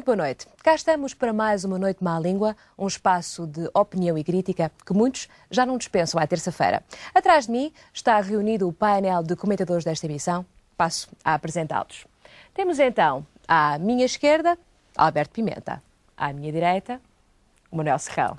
Muito boa noite. Cá estamos para mais uma Noite Má Língua, um espaço de opinião e crítica que muitos já não dispensam à terça-feira. Atrás de mim está reunido o painel de comentadores desta emissão. Passo a apresentá-los. Temos então à minha esquerda Alberto Pimenta, à minha direita Manuel Serrão.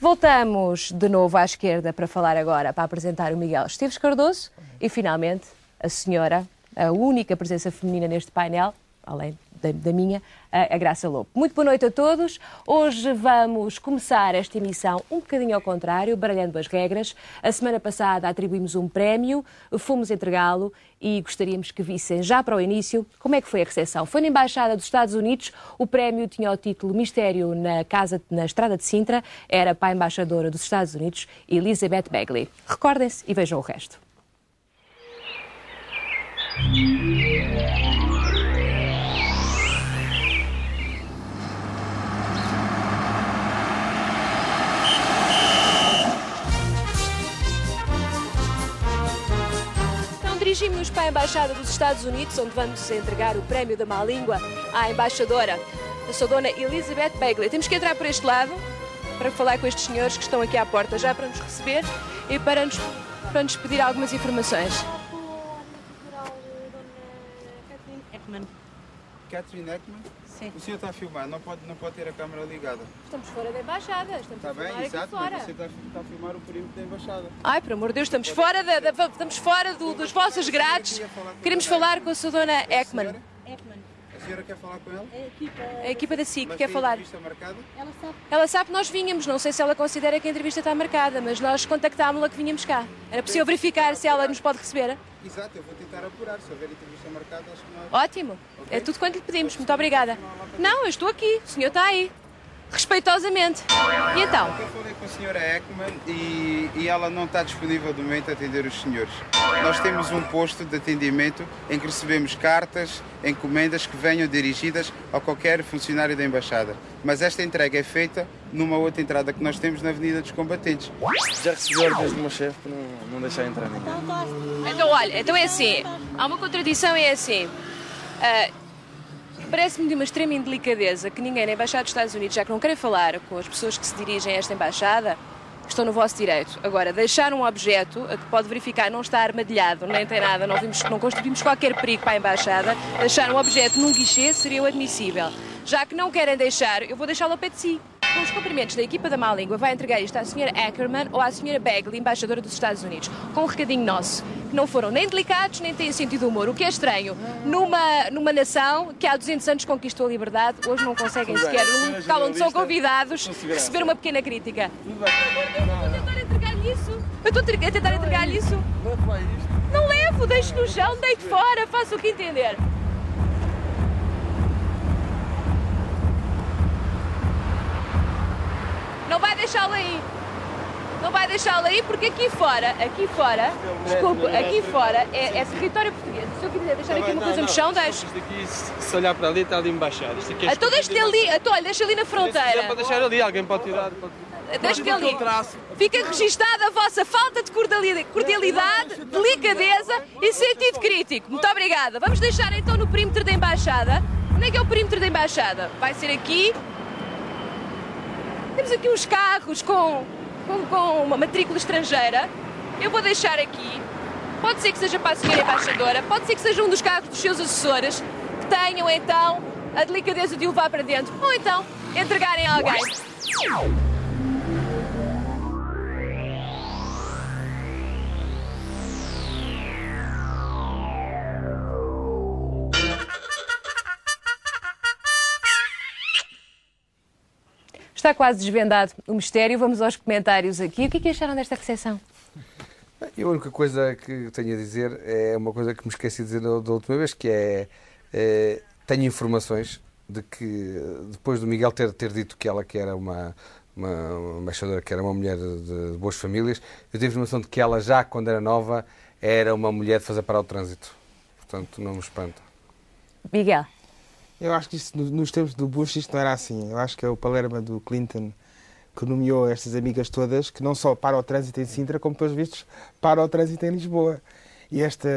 Voltamos de novo à esquerda para falar agora, para apresentar o Miguel Esteves Cardoso e finalmente a senhora, a única presença feminina neste painel, além da, da, minha, a Graça Lobo. Muito boa noite a todos. Hoje vamos começar esta emissão um bocadinho ao contrário, baralhando as regras. A semana passada atribuímos um prémio, fomos entregá-lo e gostaríamos que vissem já para o início como é que foi a recepção. Foi na Embaixada dos Estados Unidos, o prémio tinha o título Mistério na Casa, na Estrada de Sintra, era para a Embaixadora dos Estados Unidos, Elizabeth Bagley. Recordem-se e vejam o resto. Dirigimos-nos para a Embaixada dos Estados Unidos, onde vamos entregar o Prémio da Má Língua à embaixadora, a sua dona Elizabeth Bagley. Temos que entrar por este lado para falar com estes senhores que estão aqui à porta já para nos receber e para nos, para nos pedir algumas informações. Catherine Ekman? Sim. O senhor está a filmar, não pode, não pode ter a câmera ligada. Estamos fora da embaixada, estamos Está a filmar bem, aqui exato, fora. mas você está, está a filmar o perímetro da embaixada. Ai, por amor de Deus, estamos fora, da, da- estamos fora do- dos vossos grades. Queremos falar com a sua dona Ekman. Senhora, Ekman, a senhora quer falar com ele? a equipa, A equipa da SIC quer falar. entrevista marcada? ela sabe. Ela sabe que nós vínhamos, não sei se ela considera que a entrevista está marcada, mas nós contactámos-la que vínhamos cá. Era possível verificar se ela nos pode receber? Exato, eu vou tentar apurar. Se houver entrevista marcada, acho que não há... Ótimo. É tudo quanto lhe pedimos. Muito obrigada. Não, eu estou aqui. O senhor está aí. Respeitosamente. E então? Eu falei com a senhora Ekman e, e ela não está disponível do momento a atender os senhores. Nós temos um posto de atendimento em que recebemos cartas, encomendas que venham dirigidas a qualquer funcionário da Embaixada. Mas esta entrega é feita numa outra entrada que nós temos na Avenida dos Combatentes. Já recebi ordens do meu chefe para não, não deixar entrar ninguém. Então, olha, então é assim. Há uma contradição e é assim. Ah, Parece-me de uma extrema indelicadeza que ninguém na Embaixada dos Estados Unidos, já que não querem falar com as pessoas que se dirigem a esta Embaixada, estão no vosso direito. Agora, deixar um objeto que pode verificar não está armadilhado, nem tem nada, não, vimos, não constituímos qualquer perigo para a Embaixada, deixar um objeto num guichê seria o admissível. Já que não querem deixar, eu vou deixá-lo ao pé de si. Com os cumprimentos da equipa da Má Língua, vai entregar isto à Sra. Ackerman ou à Sra. Bagley, embaixadora dos Estados Unidos, com um recadinho nosso, que não foram nem delicados nem têm sentido humor, o que é estranho. Numa, numa nação que há 200 anos conquistou a liberdade, hoje não conseguem sequer, num local onde são convidados, receber uma pequena crítica. Tudo bem. Eu estou a tentar entregar-lhe isso. Eu tentar entregar-lhe isso. Leve lá isto. Não levo, deixo no chão, deito fora, faço o que entender. Não vai deixá-lo aí. Não vai deixá-lo aí porque aqui fora, aqui fora, desculpe, aqui fora é, é território português. Se eu quiser deixar aqui uma coisa no chão, deixo. Isto aqui, se se olhar para ali, está ali embaixado. Isto aqui é Então deixa-te ali, então, olha, deixa ali na Se fronteira. para deixar ali, alguém pode tirar. Pode... Deixa-te Pode- ali. Fica registada a vossa falta de cordiali- cordialidade, delicadeza e sentido crítico. Muito obrigada. Vamos deixar então no perímetro da embaixada. Onde é que é o perímetro da embaixada? Vai ser aqui. Temos aqui uns carros com, com, com uma matrícula estrangeira. Eu vou deixar aqui. Pode ser que seja para a senhora embaixadora, pode ser que seja um dos carros dos seus assessores que tenham então a delicadeza de o levar para dentro ou então entregarem a alguém. Está quase desvendado o mistério. Vamos aos comentários aqui. O que é que acharam desta recepção? A única coisa que tenho a dizer é uma coisa que me esqueci de dizer da da última vez, que é, eh, tenho informações de que depois do Miguel ter, ter dito que ela que era uma, uma, uma embaixadora, que era uma mulher de, de boas famílias, eu tive a informação de que ela já, quando era nova, era uma mulher de fazer parar o trânsito. Portanto, não me espanta. Miguel. Eu acho que isso, no- nos tempos do Bush isto não era assim. Eu acho que é o Palerma do Clinton que nomeou estas amigas todas, que não só para o trânsito em Sintra, como, pelos vistos, para o trânsito em Lisboa. E esta,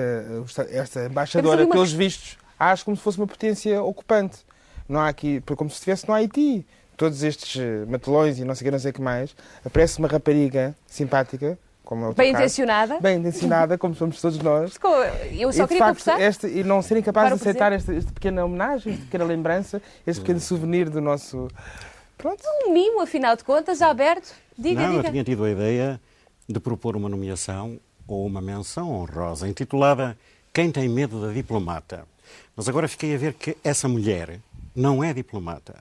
esta embaixadora, uma pelos vistos, age como se fosse uma potência ocupante. Não há aqui, como se estivesse no Haiti. Todos estes eh, matelões e não sei o que, não sei o que mais. Aparece uma rapariga simpática, como é o Bem caso. intencionada. Bem intencionada, como somos todos nós. Eu só e, queria facto, conversar. este, e não serem capazes de aceitar esta, esta pequena homenagem, esta pequena lembrança, este pequeno souvenir do nosso. Pronto. Um mimo, afinal de contas, Alberto. Diga, não, eu diga. tinha tido a ideia de propor uma nomeação ou uma menção honrosa intitulada Quem tem medo da diplomata. Mas agora fiquei a ver que essa mulher não é diplomata.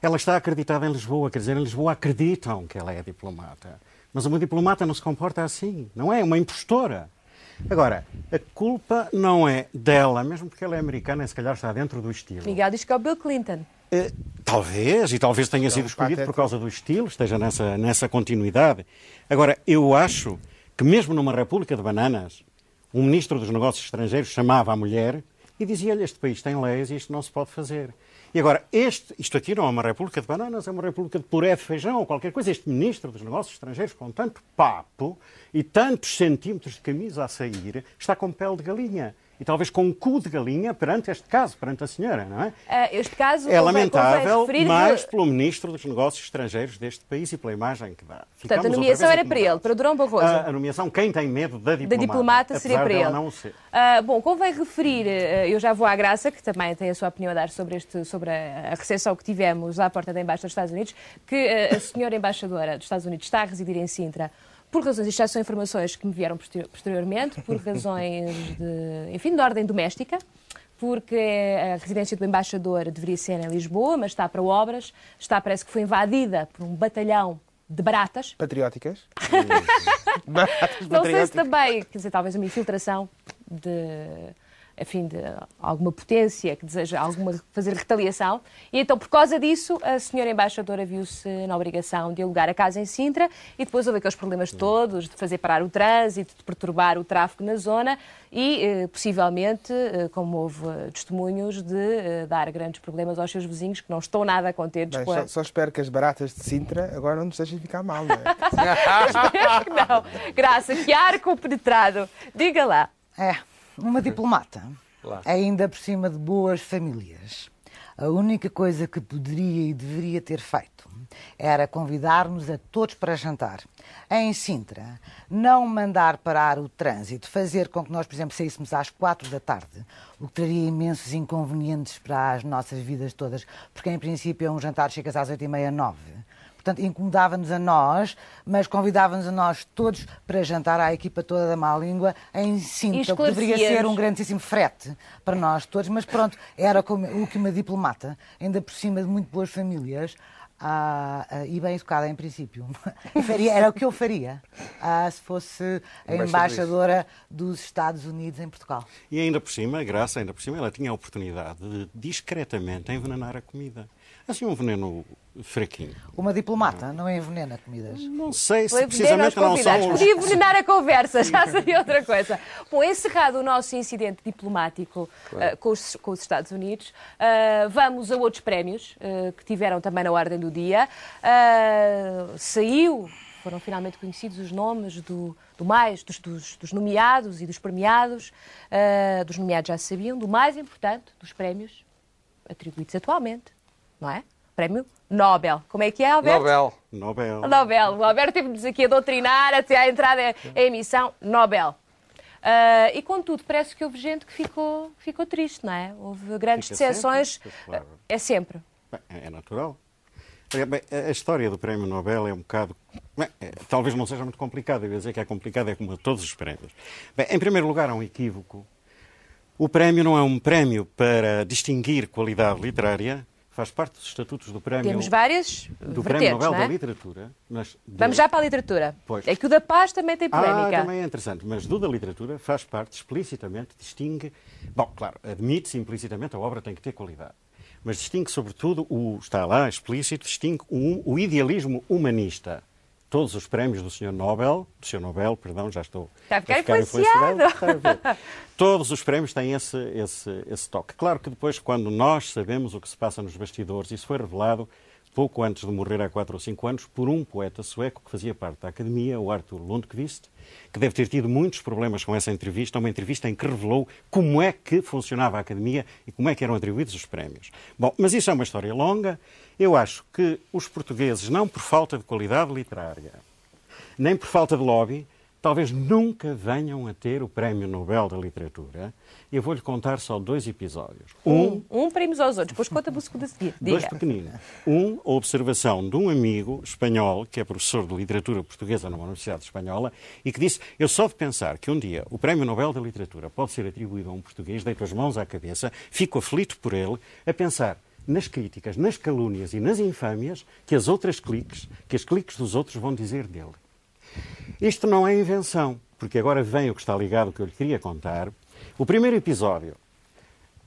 Ela está acreditada em Lisboa, quer dizer, em Lisboa acreditam que ela é diplomata. Mas uma diplomata não se comporta assim, não é? Uma impostora. Agora, a culpa não é dela, mesmo porque ela é americana e se calhar está dentro do estilo. Miguel diz que é o Bill Clinton. Eh, Talvez, e talvez tenha sido escolhido por causa do estilo, esteja nessa, nessa continuidade. Agora, eu acho que mesmo numa República de Bananas, um ministro dos Negócios Estrangeiros chamava a mulher e dizia-lhe: Este país tem leis e isto não se pode fazer. E agora, este, isto aqui não é uma República de Bananas, é uma República de puré de feijão ou qualquer coisa. Este ministro dos Negócios Estrangeiros, com tanto papo e tantos centímetros de camisa a sair, está com pele de galinha. E talvez com um cu de galinha perante este caso, perante a senhora, não é? Ah, este caso É lamentável, que- pelo Ministro dos Negócios Estrangeiros deste país e pela imagem que dá. Portanto, a Ficamos nomeação era para ele, para Durão Barroso. A, a nomeação, quem tem medo da da diplomata? diplomata seria para ele. não ser. Ah, bom, convém referir, eh, eu já vou à Graça, que também tem a sua opinião a dar sobre, este, sobre a, a recepção que tivemos à porta da Embaixada dos Estados Unidos, que eh, a senhora embaixadora dos Estados Unidos está a residir em Sintra por razões, isto já são informações que me vieram posterior- posteriormente, por razões de, enfim, de ordem doméstica, porque a residência do embaixador deveria ser em Lisboa, mas está para obras, está, parece que foi invadida por um batalhão de baratas, Patrióticas. Baratas não sei se patrióticas. também, quer dizer, talvez uma infiltração de, enfim, de alguma potência que deseja alguma, fazer retaliação. E então, por causa disso, a senhora embaixadora viu-se na obrigação de alugar a casa em Sintra e depois houve aqueles problemas todos de fazer parar o trânsito, de perturbar o tráfego na zona e, eh, possivelmente, eh, como houve testemunhos, de eh, dar grandes problemas aos seus vizinhos que não estão nada contentes Bem, com a... só, só espero que as baratas de Sintra agora não nos deixem ficar mal, não é? Espero que não. Graça, que arco penetrado. Diga lá. É, uma diplomata, ainda por cima de boas famílias. A única coisa que poderia e deveria ter feito era convidar-nos a todos para jantar. Em Sintra, não mandar parar o trânsito, fazer com que nós, por exemplo, saíssemos às quatro da tarde, o que traria imensos inconvenientes para as nossas vidas todas, porque em princípio é um jantar chegas às oito e meia, nove. Portanto, incomodava-nos a nós, mas convidava-nos a nós todos para jantar à equipa toda da má língua em Sintra, o que deveria ser um grandíssimo frete para nós todos, mas pronto, era como, o que uma diplomata, ainda por cima de muito boas famílias, ah, ah, e bem educada em princípio, faria, era o que eu faria ah, se fosse a Embaixadora. embaixadora dos Estados Unidos em Portugal. E ainda por cima, graça, ainda por cima, ela tinha a oportunidade de discretamente envenenar a comida. Assim, um veneno fraquinho. Uma diplomata não envenena comidas. Não sei se precisamente não são os... Podia envenenar a conversa, já seria outra coisa. Bom, encerrado o nosso incidente diplomático eh, com, os, com os Estados Unidos, eh, vamos a outros prémios eh, que tiveram também na ordem do dia. Saiu, foram finalmente conhecidos os nomes do, do mais, dos, dos- dos nomeados e dos premiados. Dos nomeados já se sabiam, do mais importante dos prémios atribuídos atualmente, não é? Prémio Nobel. Como é que é, Alberto? Nobel. Nobel. Nobel. O Alberto teve-nos aqui a doutrinar até à entrada em emissão. Nobel. Ah, e contudo, parece que houve gente que ficou, ficou triste, não é? Houve grandes Fica sempre, decepções. claro. É sempre. Bem, É natural. Olha, bem, a a história do Prémio Nobel é um bocado. bem, é, talvez não seja muito complicada. Eu ia dizer que é complicada, é como todos os prémios. Bem, em primeiro lugar, há um equívoco. O prémio não é um prémio para distinguir qualidade literária. Faz parte dos estatutos do prémio. Temos várias do Prémio Nobel não da é? Literatura. Mas Vamos já para a literatura. Pois. É que o da paz também tem Ah, polémica. também é interessante, mas do da literatura faz parte explicitamente, distingue. Bom, claro, admite-se implicitamente a obra tem que ter qualidade, mas distingue sobretudo, o, está lá explícito, distingue o, o idealismo humanista. Todos os prémios do Sr. Nobel, do Sr. Nobel, perdão, já estou Está a ficar influenciado, influenciado. está a ver. Todos os prémios têm esse, esse, esse toque. Claro que depois, quando nós sabemos o que se passa nos bastidores, isso foi revelado pouco antes de morrer há quatro ou cinco anos, por um poeta sueco que fazia parte da Academia, o Arthur Lundqvist, que deve ter tido muitos problemas com essa entrevista, uma entrevista em que revelou como é que funcionava a Academia e como é que eram atribuídos os prémios. Bom, mas isso é uma história longa. Eu acho que os portugueses, não por falta de qualidade literária, nem por falta de lobby, talvez nunca venham a ter o Prémio Nobel da Literatura. Eu vou-lhe contar só dois episódios. Um, um prémio aos outros, depois conta-me o segundo a seguir. Diga. Dois pequeninos. Um, a observação de um amigo espanhol, que é professor de literatura portuguesa numa Universidade Espanhola, e que disse: Eu só de pensar que um dia o Prémio Nobel da Literatura pode ser atribuído a um português, deito as mãos à cabeça, fico aflito por ele, a pensar nas críticas, nas calúnias e nas infâmias que as outras cliques, que as cliques dos outros vão dizer dele. Isto não é invenção, porque agora vem o que está ligado ao que eu lhe queria contar. O primeiro episódio,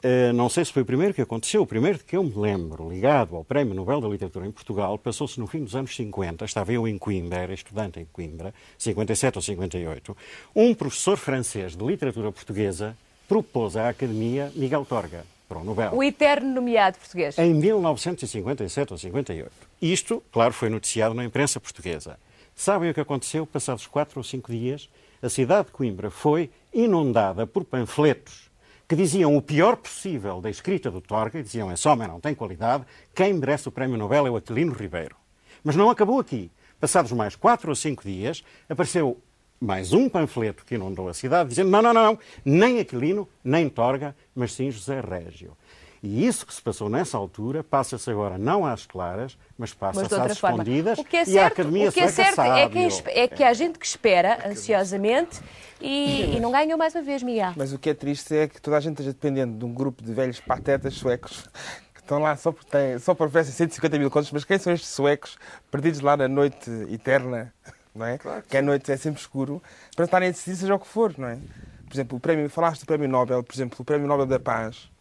eh, não sei se foi o primeiro que aconteceu, o primeiro que eu me lembro, ligado ao Prémio Nobel da Literatura em Portugal, passou-se no fim dos anos 50, estava eu em Coimbra, era estudante em Coimbra, 57 ou 58. Um professor francês de literatura portuguesa propôs à Academia Miguel Torga para o Nobel. O eterno nomeado português. Em 1957 ou 58. Isto, claro, foi noticiado na imprensa portuguesa. Sabem o que aconteceu? Passados quatro ou cinco dias, a cidade de Coimbra foi inundada por panfletos que diziam o pior possível da escrita do Torga, e diziam esse homem não tem qualidade, quem merece o Prémio Nobel é o Aquilino Ribeiro. Mas não acabou aqui. Passados mais quatro ou cinco dias, apareceu mais um panfleto que inundou a cidade, dizendo não, não, não, nem Aquilino, nem Torga, mas sim José Régio. E isso que se passou nessa altura passa-se agora não às claras, mas passa-se às escondidas. O que é e certo, a Academia o que é, certo é, que, é que há gente que espera ansiosamente e, e não ganhou mais uma vez, Miguel. Mas o que é triste é que toda a gente esteja dependendo de um grupo de velhos patetas suecos que estão lá só porque, têm, só porque oferecem 150 mil contos. Mas quem são estes suecos perdidos lá na noite eterna, não é? Claro que que a noite é sempre escuro, para estarem a decidir seja o que for, não é? Por exemplo, o prémio, falaste do prémio Nobel, por exemplo, o prémio Nobel da Paz.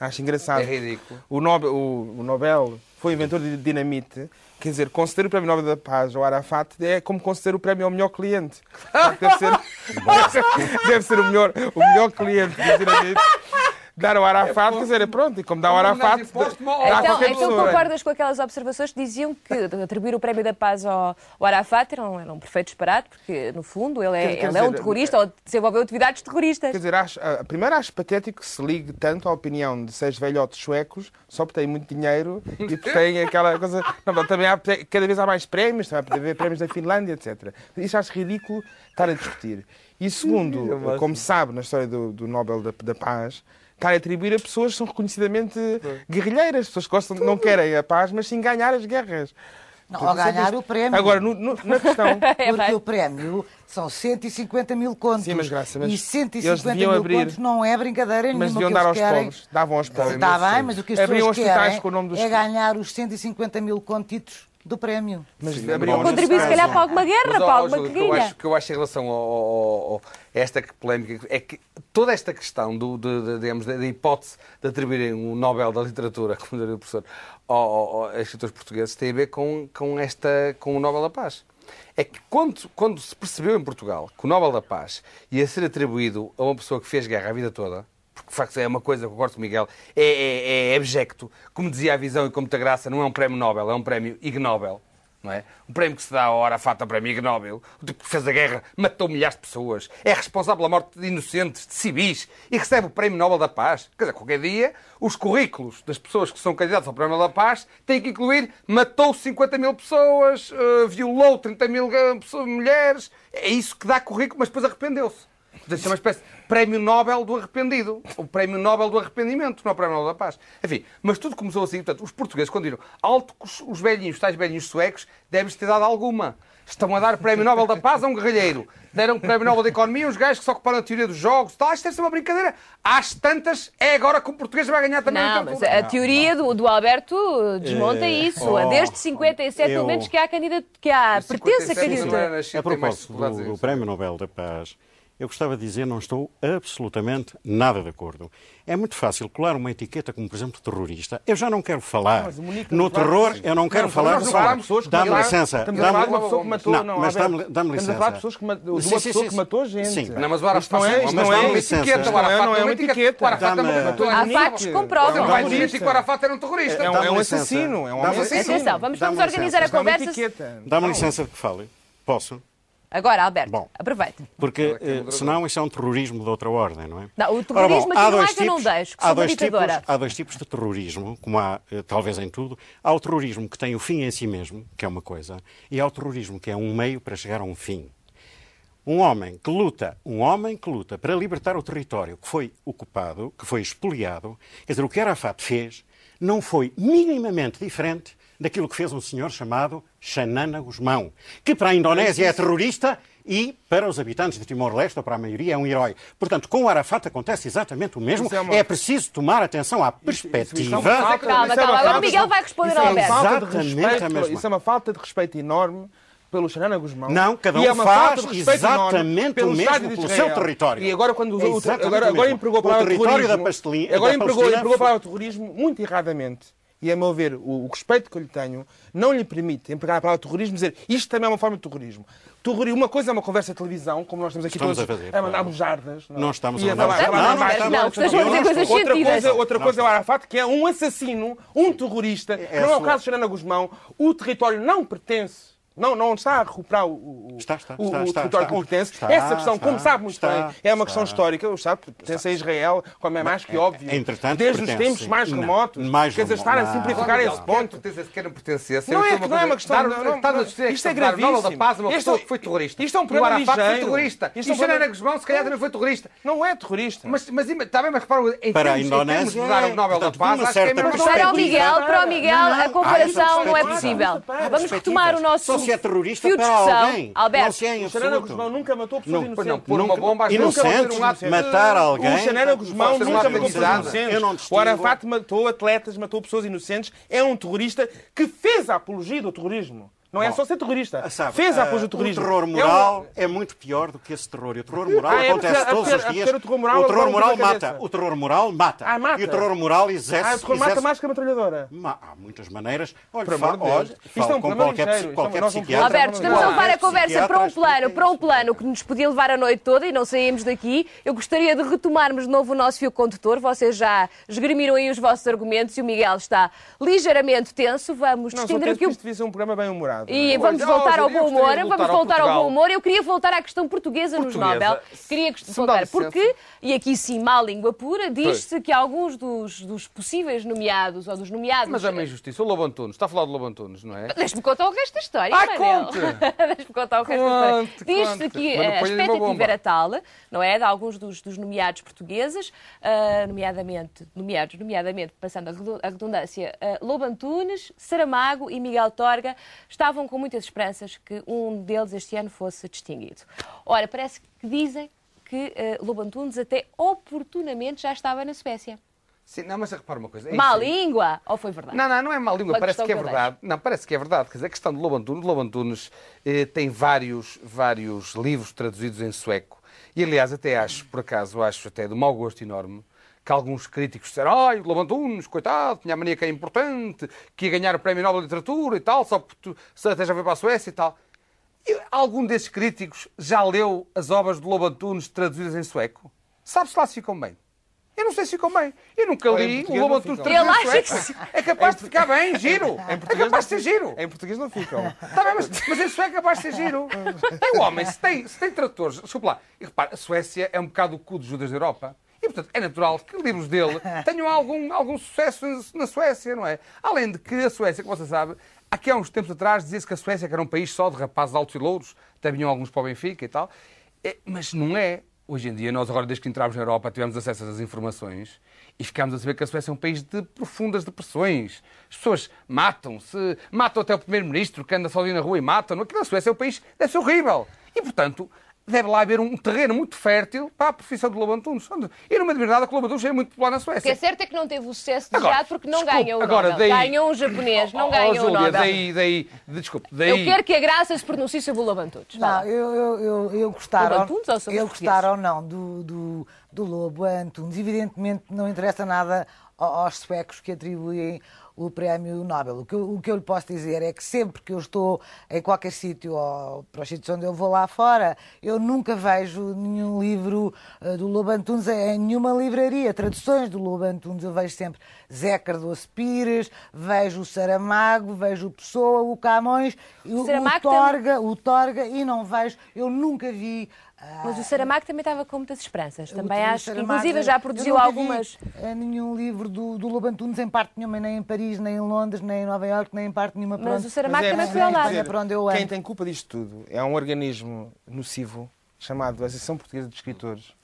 Acho engraçado. É ridículo. O Nobel, o, o Nobel foi inventor de dinamite. Quer dizer, conceder o Prémio Nobel da Paz ao Arafat é como conceder o prémio ao melhor cliente. Deve ser, deve ser, o, melhor, o melhor cliente de dinamite. Dar ao Arafat, quer dizer, pronto, e como dá ao Arafat, dá a Então, qualquer então concordas com aquelas observações que diziam que atribuir o Prémio da Paz ao, ao Arafat era um, era um perfeito disparate, porque, no fundo, ele é, Quer- quer ele é um dizer, terrorista ou desenvolveu atividades terroristas. Quer dizer, acho, ah, primeiro acho patético que se ligue tanto à opinião de seis velhotes suecos só porque têm muito dinheiro e porque têm aquela coisa. Não, mas também há, cada vez há mais prémios, também há poder haver prémios da Finlândia, etc. Isso acho ridículo estar a discutir. E segundo, como se sabe na história do, do Nobel da, da Paz, estar a atribuir a pessoas que são reconhecidamente guerrilheiras, pessoas que gostam, não querem a paz, mas sim ganhar as guerras. Não, isso é ganhar o prémio. Agora, no- no- na questão. Porque o prémio são 150 mil contos. Sim, mas Graça, mas e eles 150 deviam mil abrir- contos não é brincadeira nenhuma. Mas deviam dar aos querem... pobres. Davam aos pobres. Está bem, mas o que as Abriam pessoas hospitais querem com o nome dos- é ganhar os 150 mil contitos do prémio. Mas Sim, abriam Ou contribuir, se calhar, para alguma guerra, Mas, para alguma o que eu acho, o que eu acho em relação a esta polémica é que toda esta questão do, de, de- digamos, da hipótese de atribuírem o Nobel da Literatura, como diria o professor, ao- ao- ao- a escritores portugueses tem a ver com, com, esta, com o Nobel da Paz. É que quando, quando se percebeu em Portugal que o Nobel da Paz ia ser atribuído a uma pessoa que fez guerra a vida toda, porque de facto é uma coisa, concordo com o Miguel, é, é, é abjecto. Como dizia a visão e com muita graça, não é um prémio Nobel, é um prémio Ig Nobel. Não é? Um prémio que se dá ao Arafat, é um prémio Ig Nobel, o tipo que fez a guerra, matou milhares de pessoas, é responsável pela morte de inocentes, de civis, e recebe o prémio Nobel da Paz. Quer dizer, qualquer dia, os currículos das pessoas que são candidatas ao prémio Nobel da Paz têm que incluir matou 50 mil pessoas, eh, violou 30 mil eh, mulheres. É isso que dá currículo, mas depois arrependeu-se. Portanto, isso é uma espécie de prémio Nobel do arrependido. O prémio Nobel do arrependimento, não é o prémio Nobel da paz. Enfim, mas tudo começou assim. Portanto, os portugueses, quando viram alto os- os velhinhos, os tais velhinhos suecos, devem ter dado alguma. Estão a dar o prémio Nobel da paz a um guerrilheiro. Deram o prémio Nobel da Economia a uns gajos que se ocuparam da teoria dos jogos. Tal, isto deve ser uma brincadeira. Às tantas, é agora que o português vai ganhar também. Não, o mas a teoria do, do Alberto desmonta Eh, isso. oh, Desde 57, pelo eu- menos, que há, candidato, que há pertence a 57 candidatura. A propósito do, a do. Prémio Nobel da Paz, eu gostava de dizer, não estou absolutamente nada de acordo. É muito fácil colar uma etiqueta como, por exemplo, terrorista. Eu já não quero falar no terror, eu não quero falar... Dá-me licença. Estamos a falar de uma pessoa que matou... Não, mas dá-me licença. Estamos a falar de pessoas que matou, uma pessoa que matou gente. Sim. Não, mas o Arafat Isto não é, não é uma etiqueta. Não é uma etiqueta. Há factos que comprovam. Não vai dizer que o Arafat era um terrorista. É um, é um assassino. É um assassino. Atenção, vamos, organizar a não é conversa. etiqueta. Dá-me licença de que fale. Posso? Agora, Alberto, Bom. aproveita. Porque eh, senão isso é um terrorismo de outra ordem, não é? Não, o Ora, terrorismo aqui não dois há que eu não tipos- deixo, que há dois tipos, há dois tipos de terrorismo, como há, eh, talvez em tudo. Há o terrorismo que tem o fim em si mesmo, que é uma coisa, e há o terrorismo que é um meio para chegar a um fim. Um homem que luta, um homem que luta para libertar o território que foi ocupado, que foi expoliado, quer dizer, o que Arafat fez não foi minimamente diferente daquilo que fez um senhor chamado Xanana Guzmão, que para a Indonésia é terrorista e para os habitantes de Timor-Leste, ou para a maioria, é um herói. Portanto, com o Arafat acontece exatamente o mesmo. É uma- É preciso tomar atenção à perspectiva. é falta- Calma, é calma. uma Agora o falta- Miguel vai responder Isso ao é uma Alberto. falta de Exatamente respeito, a mesma. Isso é uma falta de respeito enorme pelo Xanana Guzmão. Não, cada é um uma faz exatamente o mesmo pelo seu território. E agora, quando usou, É o agora, o agora empregou a O palavra território terrorismo. da Palestina- agora da empregou, empregou a palavra terrorismo muito erradamente. E, a meu ver, o, o respeito que eu lhe tenho não lhe permite empregar a palavra terrorismo e dizer isto também é uma forma de terrorismo. Terrori- Uma coisa é uma conversa de televisão, como nós estamos aqui Estamos todos a fazer, a mandar claro. bujardas. Não estamos a E mandar bujardas. Não, não, não, não, estejam a dizer coisas outra sentidas. coisa, outra coisa é o Arafat, que é um assassino, um terrorista, que É a não é o caso de Xanana Guzmão. O território não pertence. Não, não está a recuperar o, o, Está, está, o- está, o está, território está. que pertence. Está, Essa questão, está, como sabe muito está, bem, é uma questão histórica. O Estado pertence a Israel, como é mais que óbvio. Entretanto, Desde os pertence, tempos sim. mais Não, remotos. mais Quer dizer, estar a Não. simplificar esse ponto. Que queiram pertencer. Não é, não é uma questão. não, não, Está não, isto é o Nobel da gravíssimo. Paz uma Isto- pessoa que foi terrorista. Isto é um E o problema Arafat foi ligeiro. terrorista. Isto é E um problema- Xanana Guzmão, se calhar, também foi terrorista. Não é terrorista. Mas, mas está bem, mas repara, em Para termos, em termos Indonésia, de dar o Nobel da Paz, acho que é perspectiva. Para o. Miguel, para o Miguel, Não, não. a comparação Ah, não é possível. Vamos retomar o nosso se é terrorista para discussão. alguém. Não Alberto, se é O Xanana. Guzmão nunca matou pessoas Não, inocentes. não, pôr uma bomba às Nunca pessoas, matou Inocentes, um matar alguém. O Xanana Guzmão nunca ato matou pessoas inocentes. Eu não O. Arafat matou atletas, matou pessoas inocentes. É um terrorista que fez a apologia do terrorismo. Não é Bom, só ser terrorista. Ah, sabe, fez a ah, apologia do terrorismo. O terror É um- moral é, muito pior do que esse terror. E o terror moral Ah, é acontece porque- todos é os dias. o terror moral o terror agora moral mata. O terror moral mata. Ah, mata. E o terror moral exerce. Ah, o terror mata exerce- mais que a metralhadora. Ma- Há muitas maneiras. Olha, Por fa- amor de Deus. olha, Isto é um com problema qualquer, ligeiro. Isto é um- qualquer não psiquiatra. Alberto, estamos a levar a conversa para um plano, para um plano que nos podia levar a noite toda e não saímos daqui. Eu gostaria de retomarmos de novo o nosso fio condutor. Vocês já esgrimiram aí os vossos argumentos e o Miguel está ligeiramente tenso. Vamos Não, penso aqui que o isto devia ser um programa bem humorado. E é? vamos voltar ao bom humor, vamos voltar ao bom humor. Eu queria voltar à questão portuguesa nos Portuguesa. Nobel. Queria voltar, porque, e aqui sim, má língua pura, diz-se que alguns dos, dos possíveis nomeados, ou dos nomeados... Mas é uma injustiça. O Lobo Antunes, está a falar do Lobo Antunes, não é? Deixa-me contar o resto da história, Manel. conte! Deixa-me contar o resto da história. Diz-se que não a expectativa era tal, não é? De alguns dos, dos nomeados portugueses, ah, nomeadamente, nomeados, nomeadamente, passando a redu- a redundância, ah, Lobo Antunes, Saramago e Miguel Torga, estavam com muitas esperanças que um deles este ano fosse distinguido. Ora, parece que dizem que ah, Lobo Antunes até oportunamente já estava na Suécia. Sim, não, mas repara uma coisa. é Má língua? Ou foi verdade? Não, não, não é má língua, Uma parece que é que eu verdade. Não, parece que é verdade. Quer dizer, a questão do Lobo Antunes, Lobo Antunes eh, tem vários, vários livros traduzidos em sueco. E, aliás, até acho, por acaso, acho até de mau gosto enorme, que alguns críticos disseram, ai, o Lobo Antunes, coitado, tinha a mania que é importante, que ia ganhar o Prémio Nobel de Literatura e tal, só porque tu, até já veio para a Suécia e tal. E algum desses críticos já leu as obras do Lobo Antunes traduzidas em sueco? Sabe-se lá se ficam bem? Eu não sei se ficam bem. Eu nunca em li o Lobo Antunes traduzido em sueco. É capaz de ficar bem, giro. Em É capaz de ser giro. Em português não ficam. Tá bem, mas, mas em Suécia é capaz de ser giro. E o homem, se tem, se tem tratores, desculpa lá, e repara, a Suécia é um bocado o cu dos judas da Europa. E, portanto, é natural que livros dele tenham algum, algum sucesso na Suécia, não é? Além de que a Suécia, como você sabe, aqui há uns tempos atrás dizia-se que a Suécia era um país só de rapazes altos e louros, vinham alguns para o Benfica e tal. É, mas não é. Hoje em dia, nós agora, desde que entramos na Europa, tivemos acesso às informações e ficámos a saber que a Suécia é um país de profundas depressões. As pessoas matam-se, matam até o primeiro-ministro que anda ali na rua e matam-no. Aquilo na Suécia é um país, deve ser horrível. E, portanto, deve lá haver um terreno muito fértil para a profissão de Lobo Antunes. E numa de verdade, a Lobo Antunes é muito popular na Suécia. O que é certo é que não teve o sucesso desejado agora, porque não desculpe, ganhou o agora, Nobel. Daí, ganhou um japonês, não oh, ganhou Júlia, o Nobel. Daí, daí, desculpe, daí... Eu quero que a Graça se pronuncie sobre o Lobo Antunes. Não, eu, eu, eu, eu gostar, Lobo Antunes ou sobre eu os gostar ou não do, do, do Lobo Antunes, evidentemente não interessa nada aos suecos que atribuem o prémio Nobel. O que, eu, o que eu lhe posso dizer é que sempre que eu estou em qualquer sítio, ou para os sítios onde eu vou lá fora, eu nunca vejo nenhum livro uh, do Lobo Antunes em nenhuma livraria. Traduções do Lobo Antunes eu vejo sempre Zé Cardoso Pires, vejo o Saramago, vejo o Pessoa, o Camões, o, o, Torga, o Torga, e não vejo, eu nunca vi mas o Saramago também estava com muitas esperanças. Também acho que, inclusive, já produziu algumas. Vi nenhum livro do, do Lobo Antunes em parte nenhuma, nem em Paris, nem em Londres, nem em Nova Iorque, nem em parte nenhuma. Mas o Saramago é, também foi ao lado. Para onde eu Quem tem culpa disto tudo é um organismo nocivo chamado Associação Portuguesa de Escritores,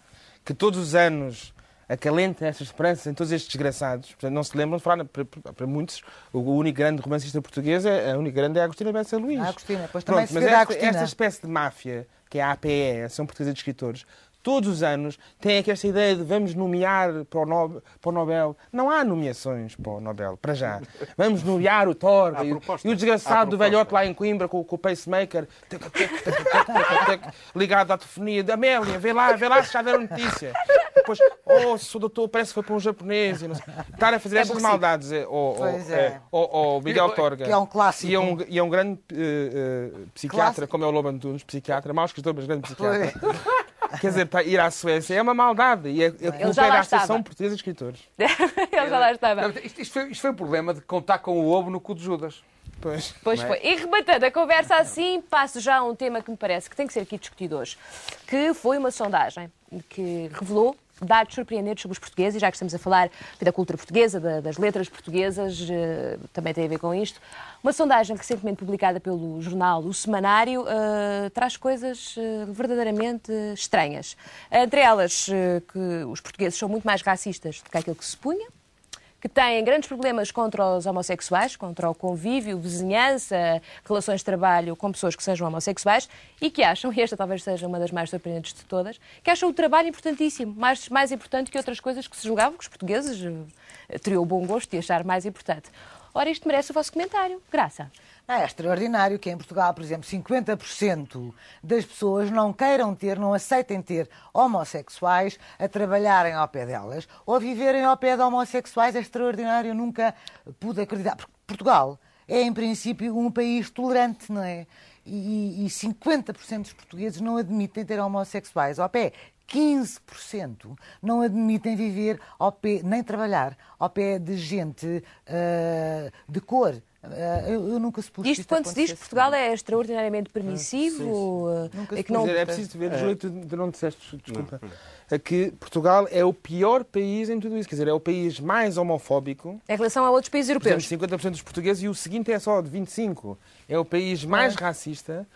que todos os anos acalenta estas esperanças em todos estes desgraçados. Portanto, não se lembram falar, para, para, muitos, o único grande romancista português, é, a única grande é a Agostina Bessa Luís. A Agostina, pois Pronto, também mas esta, esta espécie de máfia que é a APE, a Ação Portuguesa de Escritores, todos os anos tem aqui esta ideia de vamos nomear para o, Nobel, para o Nobel. Não há nomeações para o Nobel, para já. Vamos nomear o Torga e, e, o desgraçado do velhote lá em Coimbra com, com o pacemaker ligado à telefonia. Amélia, vê lá, vê lá se já deram notícia. Depois, oh, se o doutor parece que foi para um japonês. E não sei. Estar a fazer é estas maldades. É, oh, oh, é. Oh, oh, Miguel Torga. Que é um clássico. E é um, e é um grande uh, uh, psiquiatra, clássico. como é o Lobo Antunes, psiquiatra, mau escritor, mas grande psiquiatra. Quer dizer, ir à Suécia é uma maldade. E é, é culpa é da Associação Portuguesa de Escritores. Ele já lá estava. Isto, isto, foi, isto foi o problema de contar com o ovo no cu de Judas. Pois, pois é? foi. E rebatendo a conversa assim, passo já a um tema que me parece que tem que ser aqui discutido hoje, que foi uma sondagem que revelou dados surpreendentes sobre os portugueses, e já que estamos a falar da cultura portuguesa, das letras portuguesas, eh, também tem a ver com isto. Uma sondagem recentemente publicada pelo jornal O Semanário uh, traz coisas uh, verdadeiramente estranhas. Entre elas, uh, que os portugueses são muito mais racistas do que aquilo que se supunha, que têm grandes problemas contra os homossexuais, contra o convívio, vizinhança, relações de trabalho com pessoas que sejam homossexuais e que acham, e esta talvez seja uma das mais surpreendentes de todas, que acham o trabalho importantíssimo, mais, mais importante que outras coisas que se julgavam que os portugueses teriam o bom gosto de achar mais importante. Ora, isto merece o vosso comentário. Graça. É extraordinário que em Portugal, por exemplo, 50% das pessoas não queiram ter, não aceitem ter homossexuais a trabalharem ao pé delas ou viverem ao pé de homossexuais. É extraordinário, eu nunca pude acreditar. Porque Portugal é, em princípio, um país tolerante, não é? E, e 50% dos portugueses não admitem ter homossexuais ao pé. 15% não admitem viver ao pé, nem trabalhar ao pé de gente uh, de cor. Uh, eu, eu, nunca supus Isto quando se diz que Portugal é extraordinariamente permissivo. Ah, nunca é, que não... é preciso ver, é. Júlio, tu, tu não disseste, desculpa, não. que Portugal é o pior país em tudo isso. Quer dizer, é o país mais homofóbico. Em relação a outros países europeus. 50% dos portugueses e o seguinte é só de 25%. É o país mais é. racista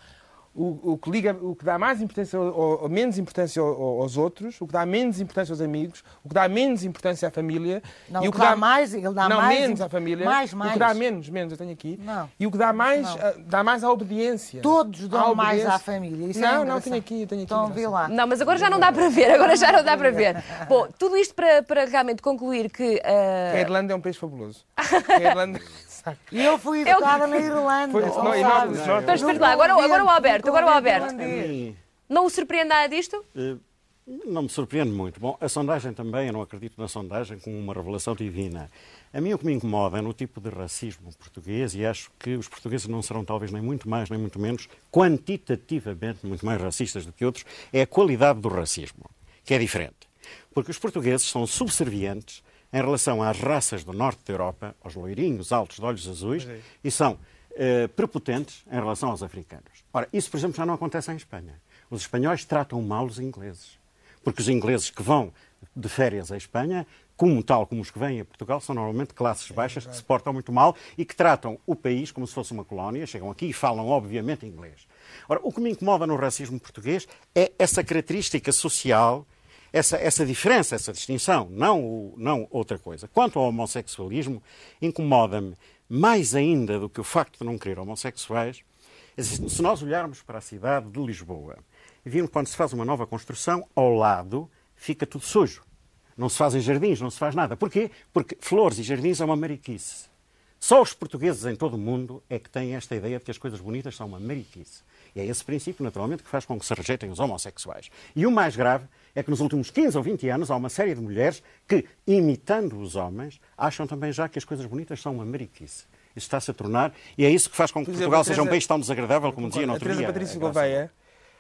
o, o, que liga, o que dá mais importância ou, ou menos importância aos outros, o que dá menos importância aos amigos, o que dá menos importância à família não, e o que, dá, dá, mais, ele dá não mais, menos à família, mais, mais. o que dá menos, menos eu tenho aqui, não. e o que dá mais, uh, dá mais à obediência. Todos dão mais à família. Isso não, é não, tenho aqui, tenho aqui. Então vê lá. Não, mas agora já não dá para ver, agora já não dá para ver. Bom, tudo isto para, para realmente concluir que uh... a Irlanda é um país fabuloso. A Irlanda e eu fui educada eu... na Irlanda. Foi, não, e nós, nós, Mas espera lá, agora, agora o Alberto, agora o Alberto. Não o surpreende nada disto? Uh, não me surpreende muito. Bom, a sondagem também, eu não acredito na sondagem como uma revelação divina. A mim o que me incomoda é no tipo de racismo português e acho que os portugueses não serão talvez nem muito mais nem muito menos quantitativamente muito mais racistas do que outros, é a qualidade do racismo, que é diferente. Porque os portugueses são subservientes em relação às raças do norte da Europa, aos loirinhos altos de olhos azuis, é. e são uh, prepotentes em relação aos africanos. Ora, isso, por exemplo, já não acontece em Espanha. Os espanhóis tratam mal os ingleses. Porque os ingleses que vão de férias à Espanha, como tal como os que vêm a Portugal, são normalmente classes baixas que se portam muito mal e que tratam o país como se fosse uma colónia, chegam aqui e falam, obviamente, inglês. Ora, o que me incomoda no racismo português é essa característica social essa, essa diferença, essa distinção, não, não outra coisa. Quanto ao homossexualismo, incomoda-me mais ainda do que o facto de não querer homossexuais. Se nós olharmos para a cidade de Lisboa viram que quando se faz uma nova construção, ao lado fica tudo sujo. Não se fazem jardins, não se faz nada. Porquê? Porque flores e jardins é uma mariquice. Só os portugueses em todo o mundo é que têm esta ideia de que as coisas bonitas são uma mariquice. E é esse princípio, naturalmente, que faz com que se rejeitem os homossexuais. E o mais grave é que nos últimos 15 ou 20 anos há uma série de mulheres que, imitando os homens, acham também já que as coisas bonitas são uma mariquice. Isso está-se a tornar, e é isso que faz com que Portugal seja um país tão desagradável, como dizia no outro dia. Patrícia Gouveia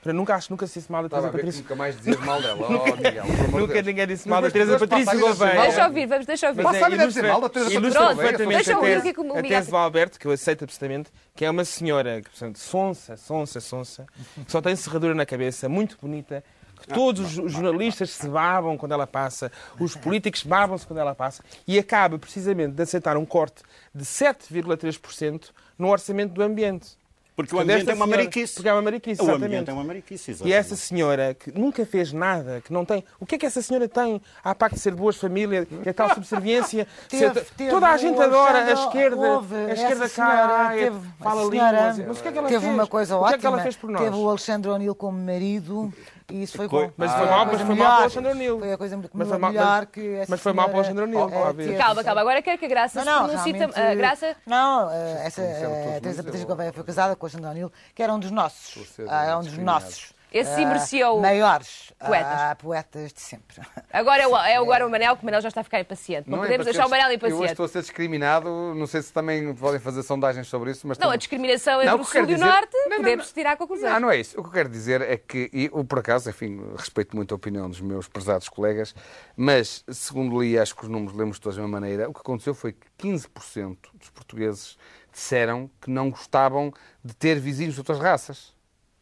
para nunca acho nunca se disse mal da Teresa Patrícia. Nunca mais dizer mal dela. Oh, Miguel, nunca ninguém disse mal da Teresa Patrícia Gouveia. Deixa ouvir, vamos, deixa ouvir. Passa a dizer mal da Teresa Patrícia Gouveia. Deixa ouvir o que o A tese do Alberto, que eu aceito absolutamente, que é uma senhora, que, portanto, sonsa, sonsa, sonsa, que só tem serradura na cabeça, muito bonita, que todos os jornalistas se babam quando ela passa, os políticos babam-se quando ela passa, e acaba precisamente de aceitar um corte de 7,3% no orçamento do ambiente. Porque o ambiente é uma mariquice. Porque é uma mariquice, exatamente. O ambiente é uma mariquice, exatamente. E essa senhora que nunca fez nada, que não tem... O que é que essa senhora tem? A parte de ser de boas famílias, que é tal subserviência... teve, teve, Toda a gente adora a esquerda. Houve, a esquerda cá, teve, fala línguas. Mas o que é que ela teve fez? uma coisa o ótima. O que é que ela fez por nós? Teve o Alexandre O'Neill como marido e isso foi bom. Mas foi mal, mas foi mal para o Alexandre O'Neill. Foi a coisa mas foi melhor que essa Mas foi mal para o Alexandre O'Neill, óbvio. Calma, calma. Agora quero que a Graça não, se pronuncie. A Graça... Não, essa a Teresa Patrícia Gouveia foi casada com o Alexandre O'Neill, que era um dos nossos. Era um dos nossos. Esse sim merecia o... Maiores poetas. poetas de sempre. Agora é o, é agora o Manel, que o Manel já está a ficar impaciente. Não, não podemos é deixar o Manel impaciente. Eu hoje estou a ser discriminado, não sei se também podem fazer sondagens sobre isso, mas... Não, também... a discriminação entre não, o Sul e o Norte, não, podemos tirar a conclusão. Não, não é isso. O que eu quero dizer é que, e eu, por acaso, enfim, respeito muito a opinião dos meus prezados colegas, mas, segundo li, acho que os números lemos todos da mesma maneira, o que aconteceu foi que 15% dos portugueses disseram que não gostavam de ter vizinhos de outras raças.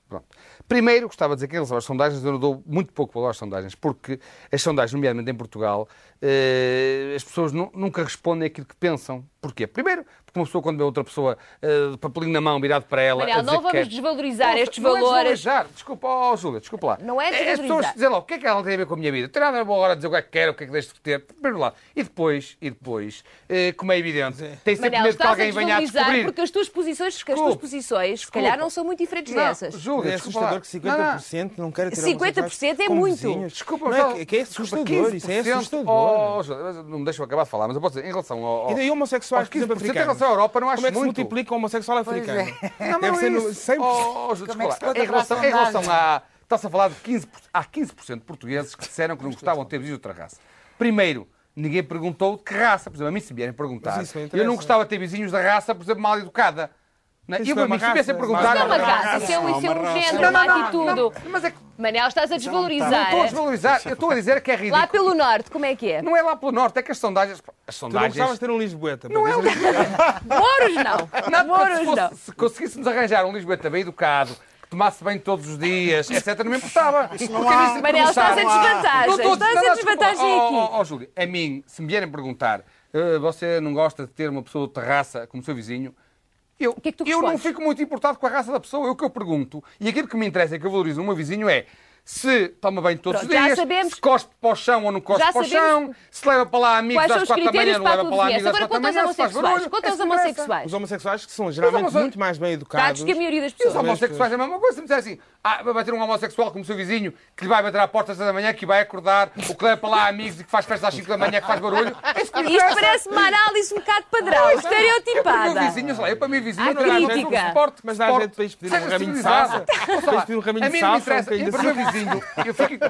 Pronto. Primeiro, gostava de dizer que em relação às sondagens, eu não dou muito pouco valor às sondagens, porque as sondagens, nomeadamente em Portugal, eh, as pessoas nunca respondem aquilo que pensam. Porquê? Primeiro, porque uma pessoa, quando vê outra pessoa uh, de papelinho na mão, virado para ela. Manel, não vamos quer... desvalorizar não, estes não valores. É desvalorizar. Desculpa, oh, Júlia, desculpa lá. Não é desvalorizar. As pessoas dizem lá, o que é que ela tem a ver com a minha vida? Não tem nada a ver agora dizer o que é que quero, o que é que deixo de ter. Primeiro lá. E depois, e depois, uh, como é evidente, tem sempre Manel, medo que alguém venha a descobrir. porque as tuas posições, as tuas posições, se calhar, não são muito diferentes não, dessas. Júlia, é assustador que 50% não, não quer ter 50% é muito. Desculpa, não é, que é assustador. Isso é assustador. Oh, não me deixa acabar de falar, mas eu posso dizer, em relação ao... E daí homossexuais, por exemplo, africanos. À Europa, não acho Como é que muito. se multiplica o homossexual africano? É. Não, Deve ser no 100%. Oh, oh, em relação, em relação a... Está-se a falar de 15%. Há 15% de portugueses que disseram que não gostavam de ter vizinhos de outra raça. Primeiro, ninguém perguntou de que raça. Por exemplo, a mim se me vierem perguntar, eu não gostava de ter vizinhos da raça, por exemplo, mal educada. Não, Isso eu, não é para mim, se tivessem raça, perguntar... Não é uma não, raça, isso é um, isso é um género, uma atitude. mas é que Manel, estás a não desvalorizar. estou a desvalorizar, eu estou a dizer que é ridículo. Lá pelo Norte, como é que é? Não é lá pelo Norte, é que as sondagens... As Tu não sondagens... gostavas de ter um Lisboeta. Não é um Moros não. Não, Moros se, fosse- não. se conseguíssemos arranjar um Lisboeta bem educado, que tomasse bem todos os dias, etc., não me importava. Há- Manel, estás Não desvantagem. estou- Estás não, em não, desvantagem. Oh, aqui. oh, oh, Júlio, a mim, se me vierem perguntar, "Eh, você não gosta de ter uma pessoa de terraça como seu vizinho, eu, que é que eu não fico muito importado com a raça da pessoa. O que eu pergunto, e aquilo que me interessa e que eu valorizo no meu vizinho é se toma banho todos Pronto, os dias, sabemos- se cospe para o chão ou não cospe para o chão, se leva para lá amigos às quatro da manhã, não leva para lá amigos às Agora quatro da manhã, se faz homossexuais. barulho. É aos interessa. homossexuais. Os homossexuais que são geralmente homosse- muito mais bem educados. que a maioria das E os pessoas. homossexuais é a mesma coisa. Se me disser assim, ah, vai ter um homossexual como seu vizinho, que lhe vai bater à porta às seis da manhã, que vai acordar, o que leva para lá amigos e que faz festa às 5 da manhã, que faz barulho. É Isto parece uma análise um bocado padrão, Eu para o meu estereotipada. vizinho, eu para o meu vizinho, Há não um suporte, Mas dá suporte, jeito para pedir um raminho de lá, Para pedir um raminho A de salsa, um bocadinho de eu fico,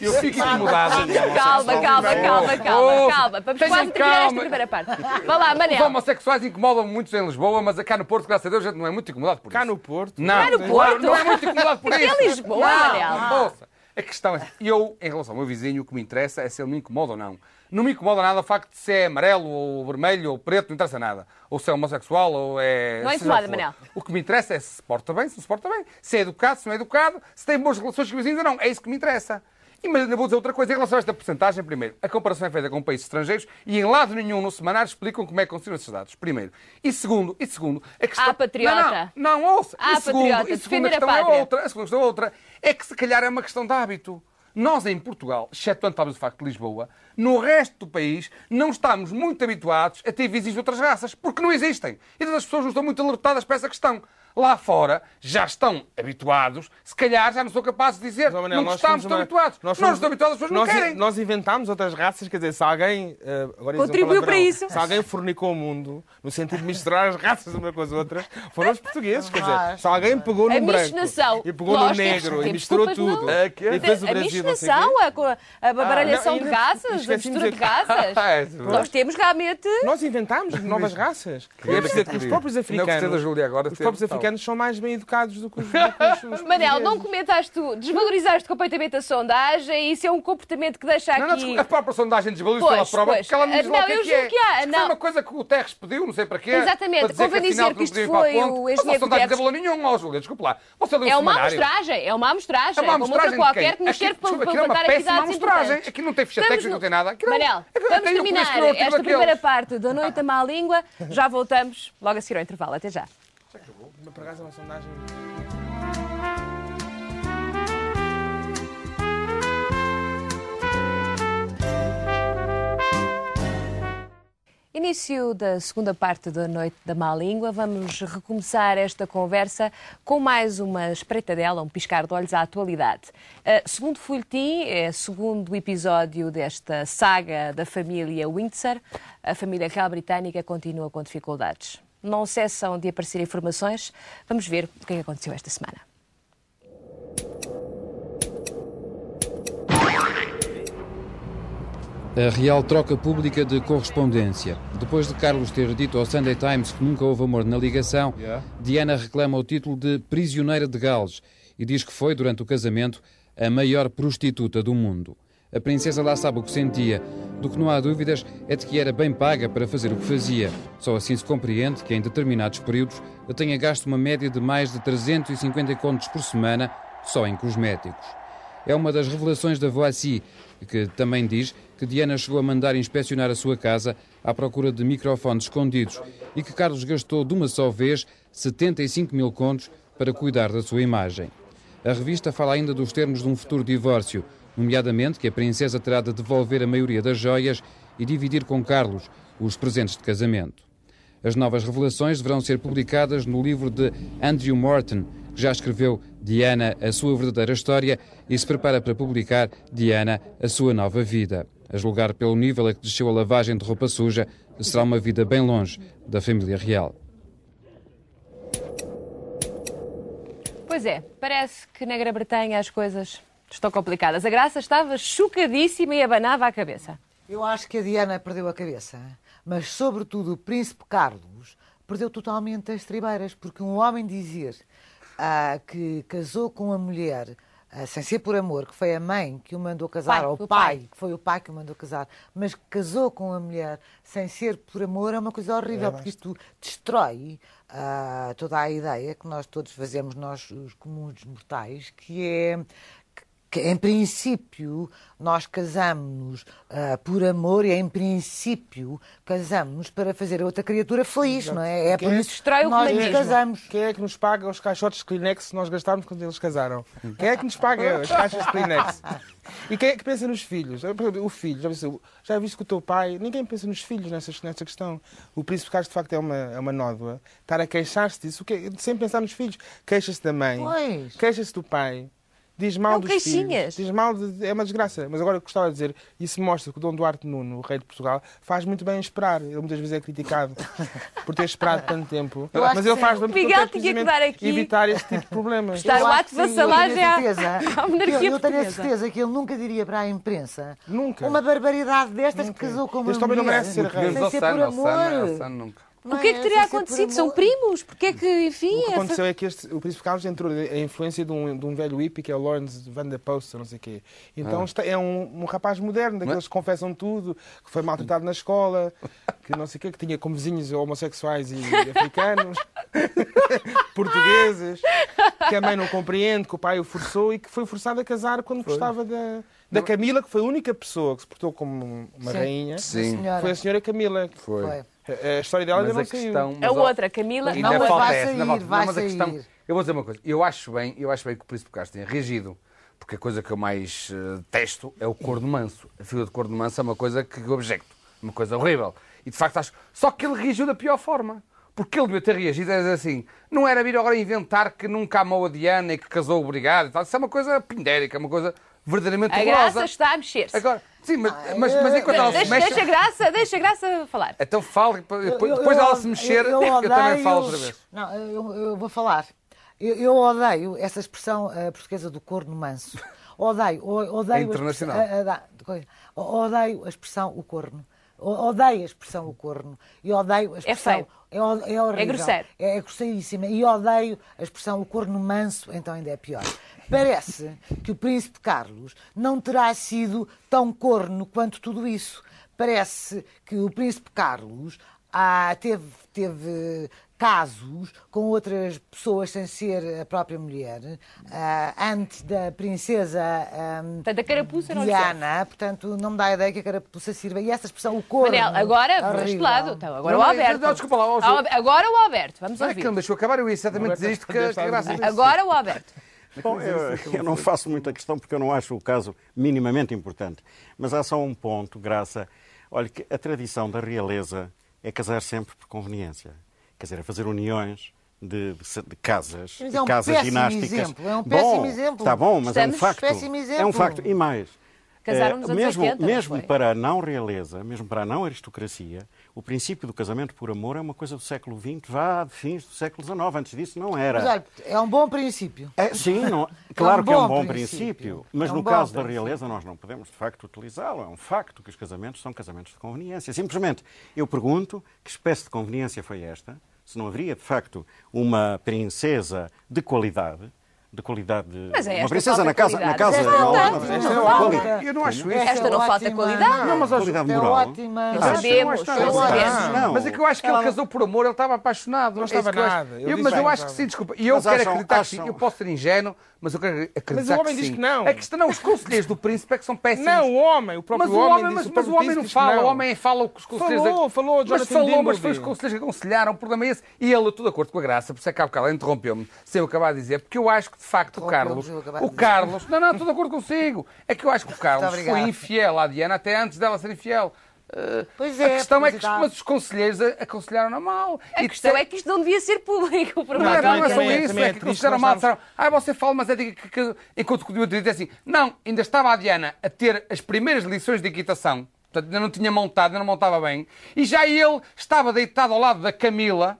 eu fico incomodado. Calma, calma, calma, calma, calma. Vamos quase terminar esta primeira parte. Vá lá, Os Manel. homossexuais incomodam muito em Lisboa, mas cá no Porto, graças a Deus, a gente não é muito incomodado por isso. Cá no Porto. Não, Cá no não, Porto? não é muito incomodado por É isso. Lisboa, não, Manel. Ouça, a questão é, eu, em relação ao meu vizinho, o que me interessa é se ele me incomoda ou não. Não me incomoda nada o facto de se é amarelo ou vermelho ou preto, não interessa nada. Ou se é homossexual ou é... Não seja incomoda. Manel. O que me interessa é se se porta bem, se não se porta bem, se é educado, se não é educado, se tem boas relações com os vizinhos ou não. É isso que me interessa. E mas ainda vou dizer outra coisa em relação a esta porcentagem. Primeiro, a comparação é feita com países estrangeiros e em lado nenhum no semanário explicam como é que funcionam esses dados. Primeiro. E segundo, e segundo, a questão... Ah, patriota. Não, não, não ouça. Ah, e segundo, patriota, e segunda defender questão é outra. A segunda questão é outra. É que se calhar é uma questão de hábito. Nós, em Portugal, excetuando talvez o facto de Lisboa, no resto do país não estamos muito habituados a ter vizinhos de outras raças, porque não existem. E todas as pessoas não estão muito alertadas para essa questão. Lá fora já estão habituados, se calhar já não são capazes de dizer Manel, não nós estamos fomos uma- habituados. Nós, fomos- não estamos habituados, as pessoas não nós, querem. Nós inventámos outras raças, quer dizer, se alguém. eh, agora Contribuiu para isso. Se alguém fornicou o mundo, no sentido de misturar as raças uma com as outras, foram os portugueses. Quer dizer, se alguém pegou A no branco e pegou Nós no negro e misturou tudo não. e fez o a Brasil, não a, co- a baralhação Ah, de não, e raças, a mistura de de raças. É, Nós temos realmente. Nós inventámos novas raças. É os próprios Não gostei da africanos. Júlia agora. Os próprios tal. Africanos são mais bem educados do que os, do Manel, não comentaste tu, desvalorizaste completamente a sondagem e isso é um comportamento que deixa Não, não, aqui. desculpa, a própria sondagem desvalorizou Pois, a prova pois. porque ela não diz Não, lá o que eu é que julgo é. que há, não. Foi uma coisa que o Terres pediu, não sei para quê. Exatamente, para dizer convém que, dizer que isto não para foi o engenheiro a sondagem de Guterres. valor nenhum, ó, Júlia, desculpa lá. Você leu É uma amostragem, é uma amostragem, É uma como outra amostragem de qualquer quem? que nos serve para é uma levantar atividades amostragem. importantes. Aquilo não tem ficha técnica, não tem nada. É- Manel, vamos terminar aquilo esta primeira parte da Noite à Má Língua. Já voltamos logo a seguir ao intervalo. Até já. Por acaso é uma sondagem. Início da segunda parte da Noite da Má Língua. Vamos recomeçar esta conversa com mais uma espreitadela, um piscar de olhos à atualidade. Uh, segundo Folhetim, é segundo episódio desta saga da família Windsor, a família real britânica continua com dificuldades. Não cessam de aparecer informações. Vamos ver o que é que aconteceu esta semana. A real troca pública de correspondência. Depois de Carlos ter dito ao Sunday Times que nunca houve amor na ligação, Diana reclama o título de prisioneira de Gales e diz que foi, durante o casamento, a maior prostituta do mundo. A princesa lá sabe o que sentia. Do que não há dúvidas é de que era bem paga para fazer o que fazia. Só assim se compreende que, em determinados períodos, tenha gasto uma média de mais de 350 contos por semana só em cosméticos. É uma das revelações da Voici, que também diz que Diana chegou a mandar inspecionar a sua casa à procura de microfones escondidos e que Carlos gastou de uma só vez 75 mil contos para cuidar da sua imagem. A revista fala ainda dos termos de um futuro divórcio, nomeadamente que a princesa terá de devolver a maioria das joias e dividir com Carlos os presentes de casamento. As novas revelações deverão ser publicadas no livro de Andrew Morton, que já escreveu Diana, a sua verdadeira história, e se prepara para publicar Diana, a sua nova vida. A julgar pelo nível a que desceu a lavagem de roupa suja, será uma vida bem longe da família real. Pois é, parece que na Grã-Bretanha as coisas estão complicadas. A Graça estava chocadíssima e abanava a cabeça. Eu acho que a Diana perdeu a cabeça, mas sobretudo o príncipe Carlos perdeu totalmente as tribeiras, porque um homem dizer ah, que casou com uma mulher ah, sem ser por amor, que foi a mãe que o mandou casar, Pai, ou o pai, pai. que foi o pai que o mandou casar, mas que casou com a mulher sem ser por amor, é uma coisa horrível, porque isto destrói ah, toda a ideia que nós todos fazemos, nós os comuns mortais, que é que em princípio nós casamos ah, por amor e em princípio casamos para fazer a outra criatura feliz, não é? É por Quem isso que nós nos casamos. Quem é que nos paga os caixotes de Kleenex que nós gastámos quando eles casaram? Quem é que nos paga as caixas de Kleenex? E quem é que pensa nos filhos? O filho, já viste, já viste que o teu pai, ninguém pensa nos filhos nessa, nessa questão. O príncipe Carlos de facto é uma, é uma nódoa. Estar a queixar-se disso, o quê? sem pensar nos filhos. Queixa-se da mãe, queixa-se do pai. Diz mal Não, dos queixinhas. filhos. Diz mal de, é uma desgraça. Mas agora gostava de dizer, isso mostra que o Dom Duarte Nuno, o rei de Portugal, faz muito bem em esperar. Ele muitas vezes é criticado por ter esperado tanto tempo. Eu Mas ele faz bem porque Miguel tinha que dar aqui- evitar este tipo de problemas. Ato que de sim, eu tenho vassalagem à- certeza- à monarquia eu, eu tenho a certeza que ele nunca diria para a imprensa Nunca. uma barbaridade destas que casou com uma Este homem não mulher merece ser rei. sem ser por amor. nunca. Não O que é que é? teria acontecido? São primos? Porque é que, enfim, O que essa- aconteceu é que este, o Príncipe Carlos entrou a influência de um, de um velho hippie que é o Lawrence Van der Post, não sei o quê. Então está- é um, um rapaz moderno, daqueles que confessam tudo, que foi maltratado na escola, que não sei o quê, que tinha como vizinhos homossexuais e africanos, portugueses, que a mãe não compreende, que o pai o forçou e que foi forçado a casar quando gostava da, da Camila, que foi a única pessoa que se portou como uma Sim. rainha. Sim. Foi a senhora Camila. Foi. Foi. A, história dela ainda não saiu. questão. a outra, Camila. Ainda Não, mas falta vai essa, sair, falta- vai não, mas a questão, sair. eu vou dizer uma coisa, eu acho bem, eu acho bem que o Príncipe Carlos tenha reagido, porque a coisa que eu mais eh, detesto é o corno manso. A figura de corno manso é uma coisa que eu objecto, uma coisa horrível. E de facto acho, só que ele reagiu da pior forma. Porque ele devia ter reagido a dizer assim: não era vir agora inventar que nunca amou a Diana e que casou obrigado e tal. Isso é uma coisa pindérica, uma coisa verdadeiramente A horrorosa. graça está a mexer-se. Agora, sim, mas, mas, mas enquanto ela se mexe. deixa a graça, deixa a graça falar. Então fala, e depois, depois dela se mexer, eu, também falo outra vez. Não, eu, eu vou falar. Eu, eu odeio essa expressão eh, portuguesa do corno manso. Odeio, odeio. É a internacional. expressão- a- a-. O- Odeio a expressão o corno. Odeio a expressão o corno. E odeio a expressão. feio. É, é horrível. É grosseiro. É, é grosseiríssima. E odeio a expressão o corno manso, então ainda é pior. Parece que o príncipe Carlos não terá sido tão corno quanto tudo isso. Parece que o príncipe Carlos ah, teve, teve casos com outras pessoas sem ser a própria mulher, ah, antes da princesa ah, Portanto, a carapuça não. Diana, portanto, não me dá a ideia que a carapuça sirva. E essa expressão, o corno... Manel, agora vamos este lado. Então, agora Não, o não, Alberto. não, desculpa lá, Agora o Alberto, vamos Não é ouvir. que ele me deixou acabar, eu ia exatamente dizer isto que, que graças a Deus. Agora o Alberto. Bom, eu, eu não faço muita questão porque eu não acho o caso minimamente importante. Mas há só um ponto, Graça. Olha, que a tradição da realeza é casar sempre por conveniência. Quer dizer, é fazer uniões de, de- de casas, Mas de é um casas péssimo ginásticas. exemplo, é um Bom, péssimo exemplo. Está bom, mas é um Estamos- facto. É um exemplo. facto. E mais. Casaram eh, nos anos mesmo 80, não mesmo foi? para a não realeza, mesmo para a não aristocracia, o princípio do casamento por amor é uma coisa do século XX, vá de fins do século XIX. Antes disso não era. Mas é um bom princípio. É, sim, não- claro que é um bom princípio. princípio, mas É um no caso da princípio. realeza nós não podemos de facto utilizá-lo. É um facto que os casamentos são casamentos de conveniência. Simplesmente eu pergunto que espécie de conveniência foi esta, se não haveria de facto uma princesa de qualidade. De qualidade. Mas é uma esta princesa falta na casa. Na qualidade. casa Esta não, Esta falta. qualidade. Eu não acho isso. Esta é não falta ótima. qualidade. Não, mas qualidade é moral. ótima. Ah, sabemos, não, sabemos. Não. Mas é que eu acho que ele casou por amor, ele estava apaixonado. Não É estava que nada. Eu Eu- disse mas eu acho que sim, desculpa. E eu Mas quero acham- acreditar que sim. Eu posso ser ingênuo, mas eu quero acreditar Mas o homem que diz sim. que não. É que não, os conselheiros do príncipe é que são péssimos. Não, o homem, o próprio mas o homem, mas, o mas próprio o homem não que fala, o homem fala o que os conselheiros... Falou, falou, mas falou, mas foi os conselheiros que aconselharam, o problema é esse. E ele, eu estou de acordo com a graça, por isso é que há bocado interrompeu-me, sem eu acabar de dizer, porque eu acho que, de facto, o Carlos... O. Carlos... Não, não, estou de acordo consigo. É que eu acho que o Carlos foi infiel à Diana até antes dela ser infiel. Uh, Pois a é, questão é que mas os conselheiros a- aconselharam-na mal. A E questão é que isto não devia ser público. por não, uma é, não é razão. só também- isso, é é que nós mal, disseram, ah, você fala, mas é de, que, que, enquanto que o diz assim, não, ainda estava a Diana a ter as primeiras lições de equitação, portanto ainda não tinha montado, ainda não montava bem, e já ele estava deitado ao lado da Camila,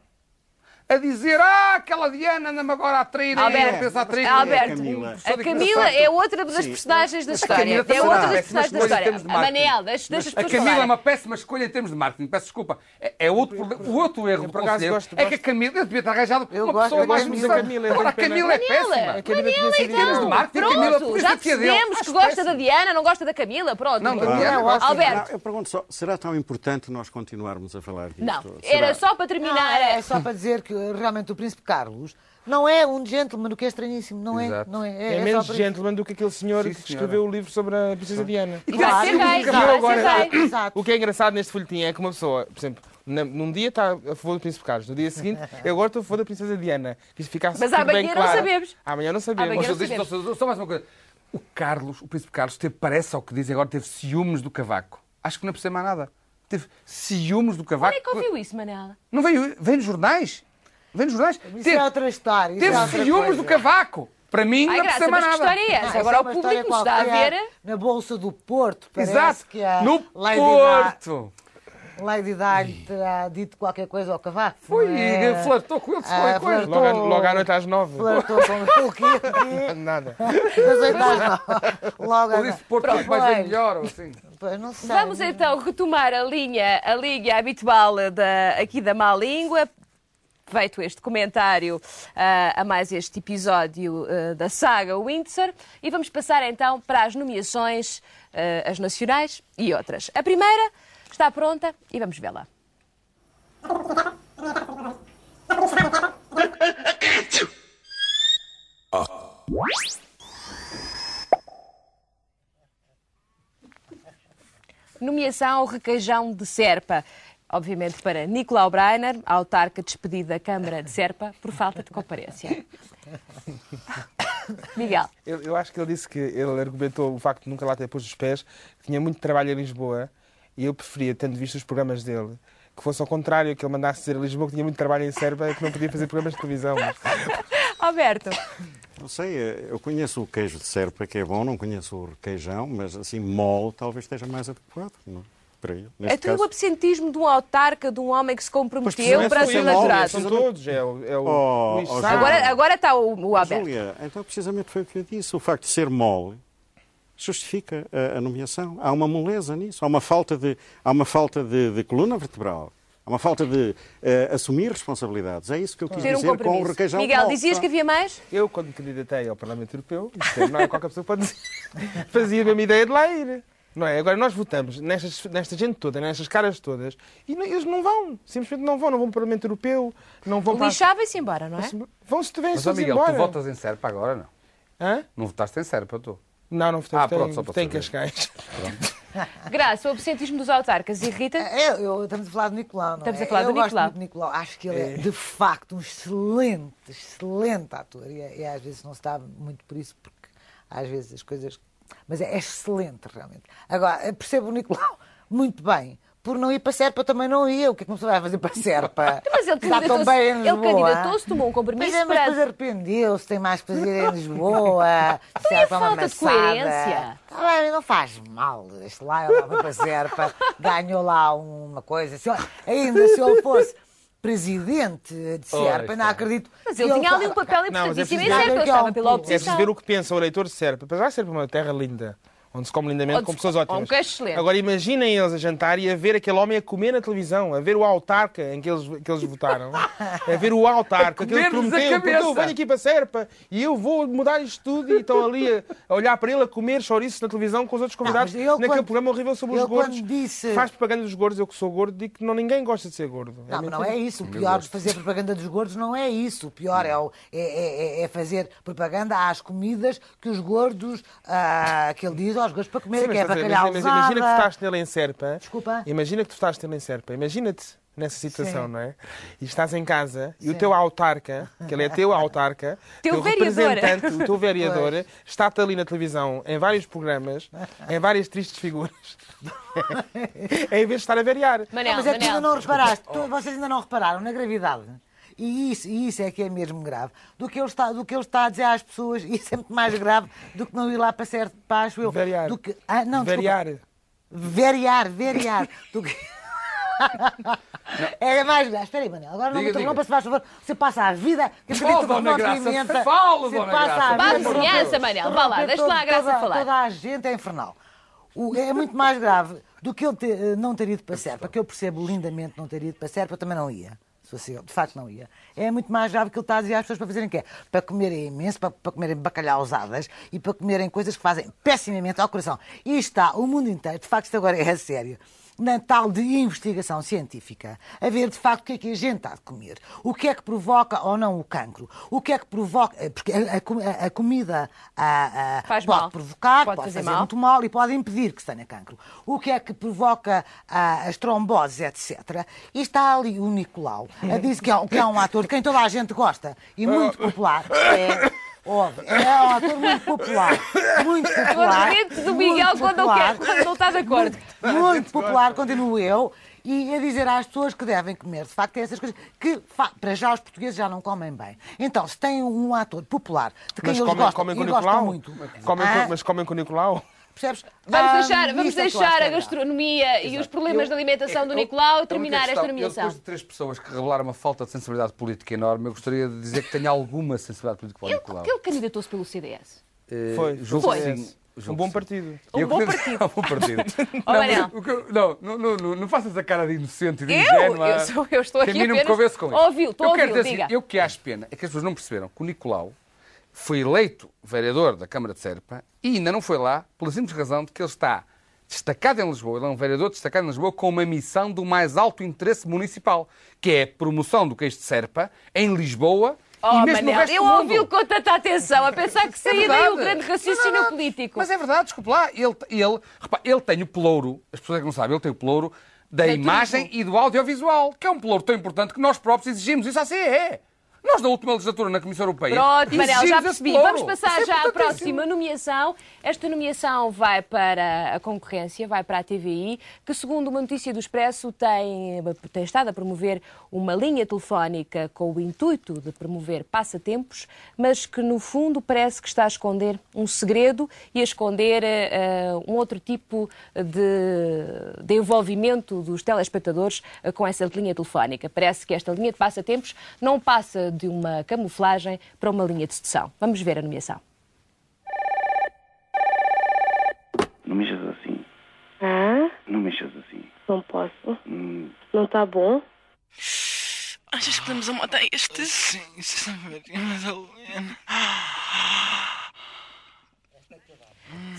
a dizer, ah, aquela Diana anda-me agora a trair, Alberto, a pensar a trair. Alberto, Camila. a Camila é outra das personagens da história. É também outra das personagens da história. A. Manel, deixa, deixa as A pessoas Camila é uma péssima escolha em termos de marketing, peço desculpa. É, é outro, o outro erro do por acaso conselheiro gosto- é que a Camila eu devia ter arranjado Eu uma pessoa eu mais Camila, eu Ora, a. Camila é péssima. A Camila então. a Pronto, já percebemos que gosta da Diana, não gosta da Camila. Pronto. Não, da Pronto. Diana, eu gosto. Alberto, eu pergunto só, será tão importante nós continuarmos a falar disto? não, era só para terminar. é só para dizer que realmente o príncipe Carlos não é um gentleman, o que é estranhíssimo. Não é, Exato. não é. É, só menos por isso. gentleman do que aquele senhor Sim, que escreveu o livro sobre a Princesa Diana. E vai ser agora-. O que é engraçado neste folhetim é que uma pessoa, por exemplo, num dia está a favor do Príncipe Carlos, no dia seguinte, eu agora estou a favor da Princesa Diana. Que isto ficasse Mas amanhã bem não claro. sabemos. Amanhã não sabemos. Amanhã Mas não sabemos. só, só mais uma coisa. O Carlos, o príncipe Carlos, teve, parece ao que dizem agora, teve ciúmes do cavaco. Acho que não é ser mais nada. Teve ciúmes do cavaco. Onde é que ouviu isso, Manela? Não veio, veio nos jornais? Veio nos jornais? Isso Teve, é outra história. isso teve é ciúmes do cavaco. Para mim, não Ai, é por graça, mais mas que nada. história é Agora é o público está a ver. Na Bolsa do Porto. Parece Exato. Que a No Lady Porto. Di, Lady Di terá dito qualquer coisa ao cavaco. Foi não e é? flertou com ele, se Ah, coisa. flertou. Logo, à- logo à noite às nove. Flertou com o quê? Nada. Às nove. Logo à disse Porto Pronto, mais bem pois. melhor, ou assim. Não. Vamos então retomar a linha, a linha habitual da, aqui da má língua. Feito este comentário ah, a mais este episódio ah, da saga Windsor. E vamos passar então para as nomeações, ah, as nacionais e outras. A primeira está pronta e vamos vê-la. Nomeação requeijão de Serpa. Obviamente para Nicolau Breiner, autarca despedido da Câmara de Serpa por falta de comparência. Miguel. Eu, eu acho que ele disse que ele argumentou o facto de nunca lá ter posto os pés, que tinha muito trabalho em Lisboa e eu preferia, tendo visto os programas dele, que fosse ao contrário, que ele mandasse dizer a Lisboa que tinha muito trabalho em Serpa e que não podia fazer programas de televisão. Mas... Alberto. Não sei, eu conheço o queijo de Serpa, que é bom, não conheço o requeijão, mas assim, mole talvez esteja mais adequado. Não? Para ele, É tudo o caso. absentismo de um autarca, de um homem que se comprometeu para ser eleitorado. São todos, é o, é o Oh, oh. Agora, agora está o, o Alberto. Júlia, então precisamente foi o que eu disse. O facto de ser mole justifica a, a nomeação. Há uma moleza nisso. Há uma falta de, há uma falta de, de coluna vertebral. Há uma falta de eh, assumir responsabilidades. É isso que eu quis Ter um dizer com o requeijão Miguel, dizias que havia mais? Eu, quando me candidatei ao Parlamento Europeu, não é qualquer pessoa pode dizer, fazia a mesma ideia de lá ir. Não é? Agora nós votamos nestas, nesta gente toda, nestas caras todas, e não- eles não vão, simplesmente não vão, não vão para o Parlamento Europeu, não vão para. Lixava-se embora, não é? Vão se tiverem Mas, ó, Miguel, embora. tu votas em Serpa agora, não? Hã? Não votaste em Serpa, eu estou. Não, não votei, Ah, pronto, só para votei em saber. Cascais. Graça, o absentismo dos autarcas irrita? É, eu, estamos a falar do Nicolau, não Estamos é? a falar eu do gosto Nicolau. muito do Nicolau. Acho que ele é, de facto, um excelente, excelente ator. E, e às vezes não se dá muito por isso, porque às vezes as coisas... Mas é excelente, realmente. Agora, percebo o Nicolau muito bem. Por não ir para Serpa, eu também não ia. O que é que uma pessoa vai fazer para Serpa? Mas ele Está tão candidatou-se, ele candidatou-se, tomou um compromisso Mas, é, mas depois arrependeu-se, tem mais que fazer em Lisboa. A Serpa é uma falta de coerência? Tá bem, não faz mal. Este lá, ele lá para Serpa, ganhou lá uma coisa. Se ainda se ele fosse presidente de Serpa, não acredito. Mas que ele tinha ali um papel é importantíssimo em Serpa, ele é estava um pela pulo. É preciso oposição. ver o que pensa o eleitor de Serpa. Para já Serpa uma terra linda, onde se come lindamente com pessoas ótimas. um queijo excelente. Agora imaginem eles a jantar e a ver aquele homem a comer na televisão, a ver o autarca em que eles, que eles votaram, a ver o autarca, que ele comer-lhes a prometeu, porque eu cabeça. venho aqui para Serpa e eu vou mudar isto tudo e estão ali a, a olhar para ele a comer chouriços na televisão com os outros convidados ele naquele quando- programa horrível sobre os gordos. disse- Faz propaganda dos gordos, eu que sou gordo, digo que não, ninguém gosta de ser gordo. Não, mas não mentira. é isso. O pior de fazer propaganda dos gordos não é isso. O pior é, o- é- é- é- é fazer propaganda às comidas que os gordos, ah, que ele diz aos gordos para comer, Sim, mas que é bacalhau imagina, imagina que tu estás nele em Serpa. Desculpa? Imagina que tu estás nele em Serpa. Imagina-te nessa situação, Sim. não é? E estás em casa e o teu autarca, que ele é teu autarca, Teu representante, o teu vereador, está-te ali na televisão, em vários programas, em várias tristes figuras, em vez de estar a. Manel, Mas é que tu ainda não reparaste, tu- vocês ainda não repararam na gravidade. E isso, e isso é que é mesmo grave. Do que, ele está, do que ele está a dizer às pessoas, e isso é muito mais grave do que não ir lá para certo acho eu. Verear. Do que, ah, não, desculpa. Verear. Veriar, veriar. Do que... É mais grave. Espera aí, Manel. Agora não me Diga, interrompa, diga. se faz favor. Você passa a vida. Que Oh, Dona Graça, fala, Você Dona passa Graça. a Vá vizinhança, Manel. Vá lá, deixa lá a Graça toda, falar. Toda a gente é infernal. O- é muito mais grave do que ele ter- eh, não ter ido para Serpa, que eu percebo lindamente não ter ido para Serpa, eu também não ia. De facto não ia. É muito mais grave que ele está a dizer às pessoas para fazerem o quê? Para comerem imenso, para, para comerem bacalhausadas e para comerem coisas que fazem pessimamente ao coração. E está o mundo inteiro, de facto isto agora é sério, na tal de investigação científica, a ver de facto o que é que a gente está a comer, o que é que provoca ou não o cancro, o que é que provoca, eh, porque a, a a- a comida Faz pode mal. provocar, Pode pode, fazer fazer, mal. muito mal e pode impedir que se tenha cancro. O que é que provoca as tromboses, etc. E está ali o Nicolau, a dizer que é, que é um ator de quem toda a gente gosta e muito popular. É, óbvio, é um ator muito popular. Muito Eu popular. arrebento do Miguel muito quando popular, quer, quando não está de acordo. Muito popular, continuo eu. E a dizer às pessoas que devem comer, de facto, essas coisas que, para já, os portugueses já não comem bem. Então, se tem um ator popular de quem Mas eles comem, gostam comem com e gostam muito, Comem ah, mas comem com o Nicolau? Percebes? Vamos Ah, deixar, vamos é eu deixar é a gastronomia e os problemas Eu- de alimentação do eu- Nicolau única terminar esta Eu, nomeação. depois de três pessoas que revelaram uma falta de sensibilidade política enorme, eu gostaria de dizer que tenho alguma sensibilidade política para o Nicolau. ele candidatou-se pelo CDS. Eh, Foi. julgo Foi. sim. Um Julgo bom partido. Um Eu bom partido. um bom partido. Não, Manel. o que eu- não, não, não, não, não faças a cara de inocente e de Eu? ingênua. Eu sou- eu estou aqui a mim não me convence com isso. Ouviu, estou a eu dizer diga. assim, eu que acho pena é que as pessoas não perceberam que o Nicolau foi eleito vereador da Câmara de Serpa e ainda não foi lá pela simples razão de que ele está destacado em Lisboa, ele é um vereador destacado em Lisboa com uma missão do mais alto interesse municipal, que é a promoção do queijo de Serpa em Lisboa Oh, e Manel, eu ouvi-o com tanta atenção, a pensar que saía daí o grande raciocínio Não, não, político. Mas é verdade, desculpe lá. Ele, ele, repá, ele tem o pelouro, as pessoas é que não sabem, ele tem o pelouro da Tem imagem tudo. e do audiovisual, que é um pelouro tão importante que nós próprios exigimos. Isso assim é. Nós, na última legislatura, na Comissão Europeia. Pronto, Manel, já percebi. Vamos passar é já à próxima nomeação. Esta nomeação vai para a concorrência, vai para a TVI, que, segundo uma notícia do Expresso, tem, tem estado a promover uma linha telefónica com o intuito de promover passatempos, mas que, no fundo, parece que está a esconder um segredo e a esconder eh, um outro tipo de, de envolvimento dos telespectadores eh, com essa linha telefónica. Parece que esta linha de passatempos não passa de uma camuflagem para uma linha de sedução. Vamos ver a nomeação. Não mexas assim. Ah, Não mexas assim. não posso. Hum, Não tá bom? Achas que podemos matar este? Sim, sinceramente, mas a Helena.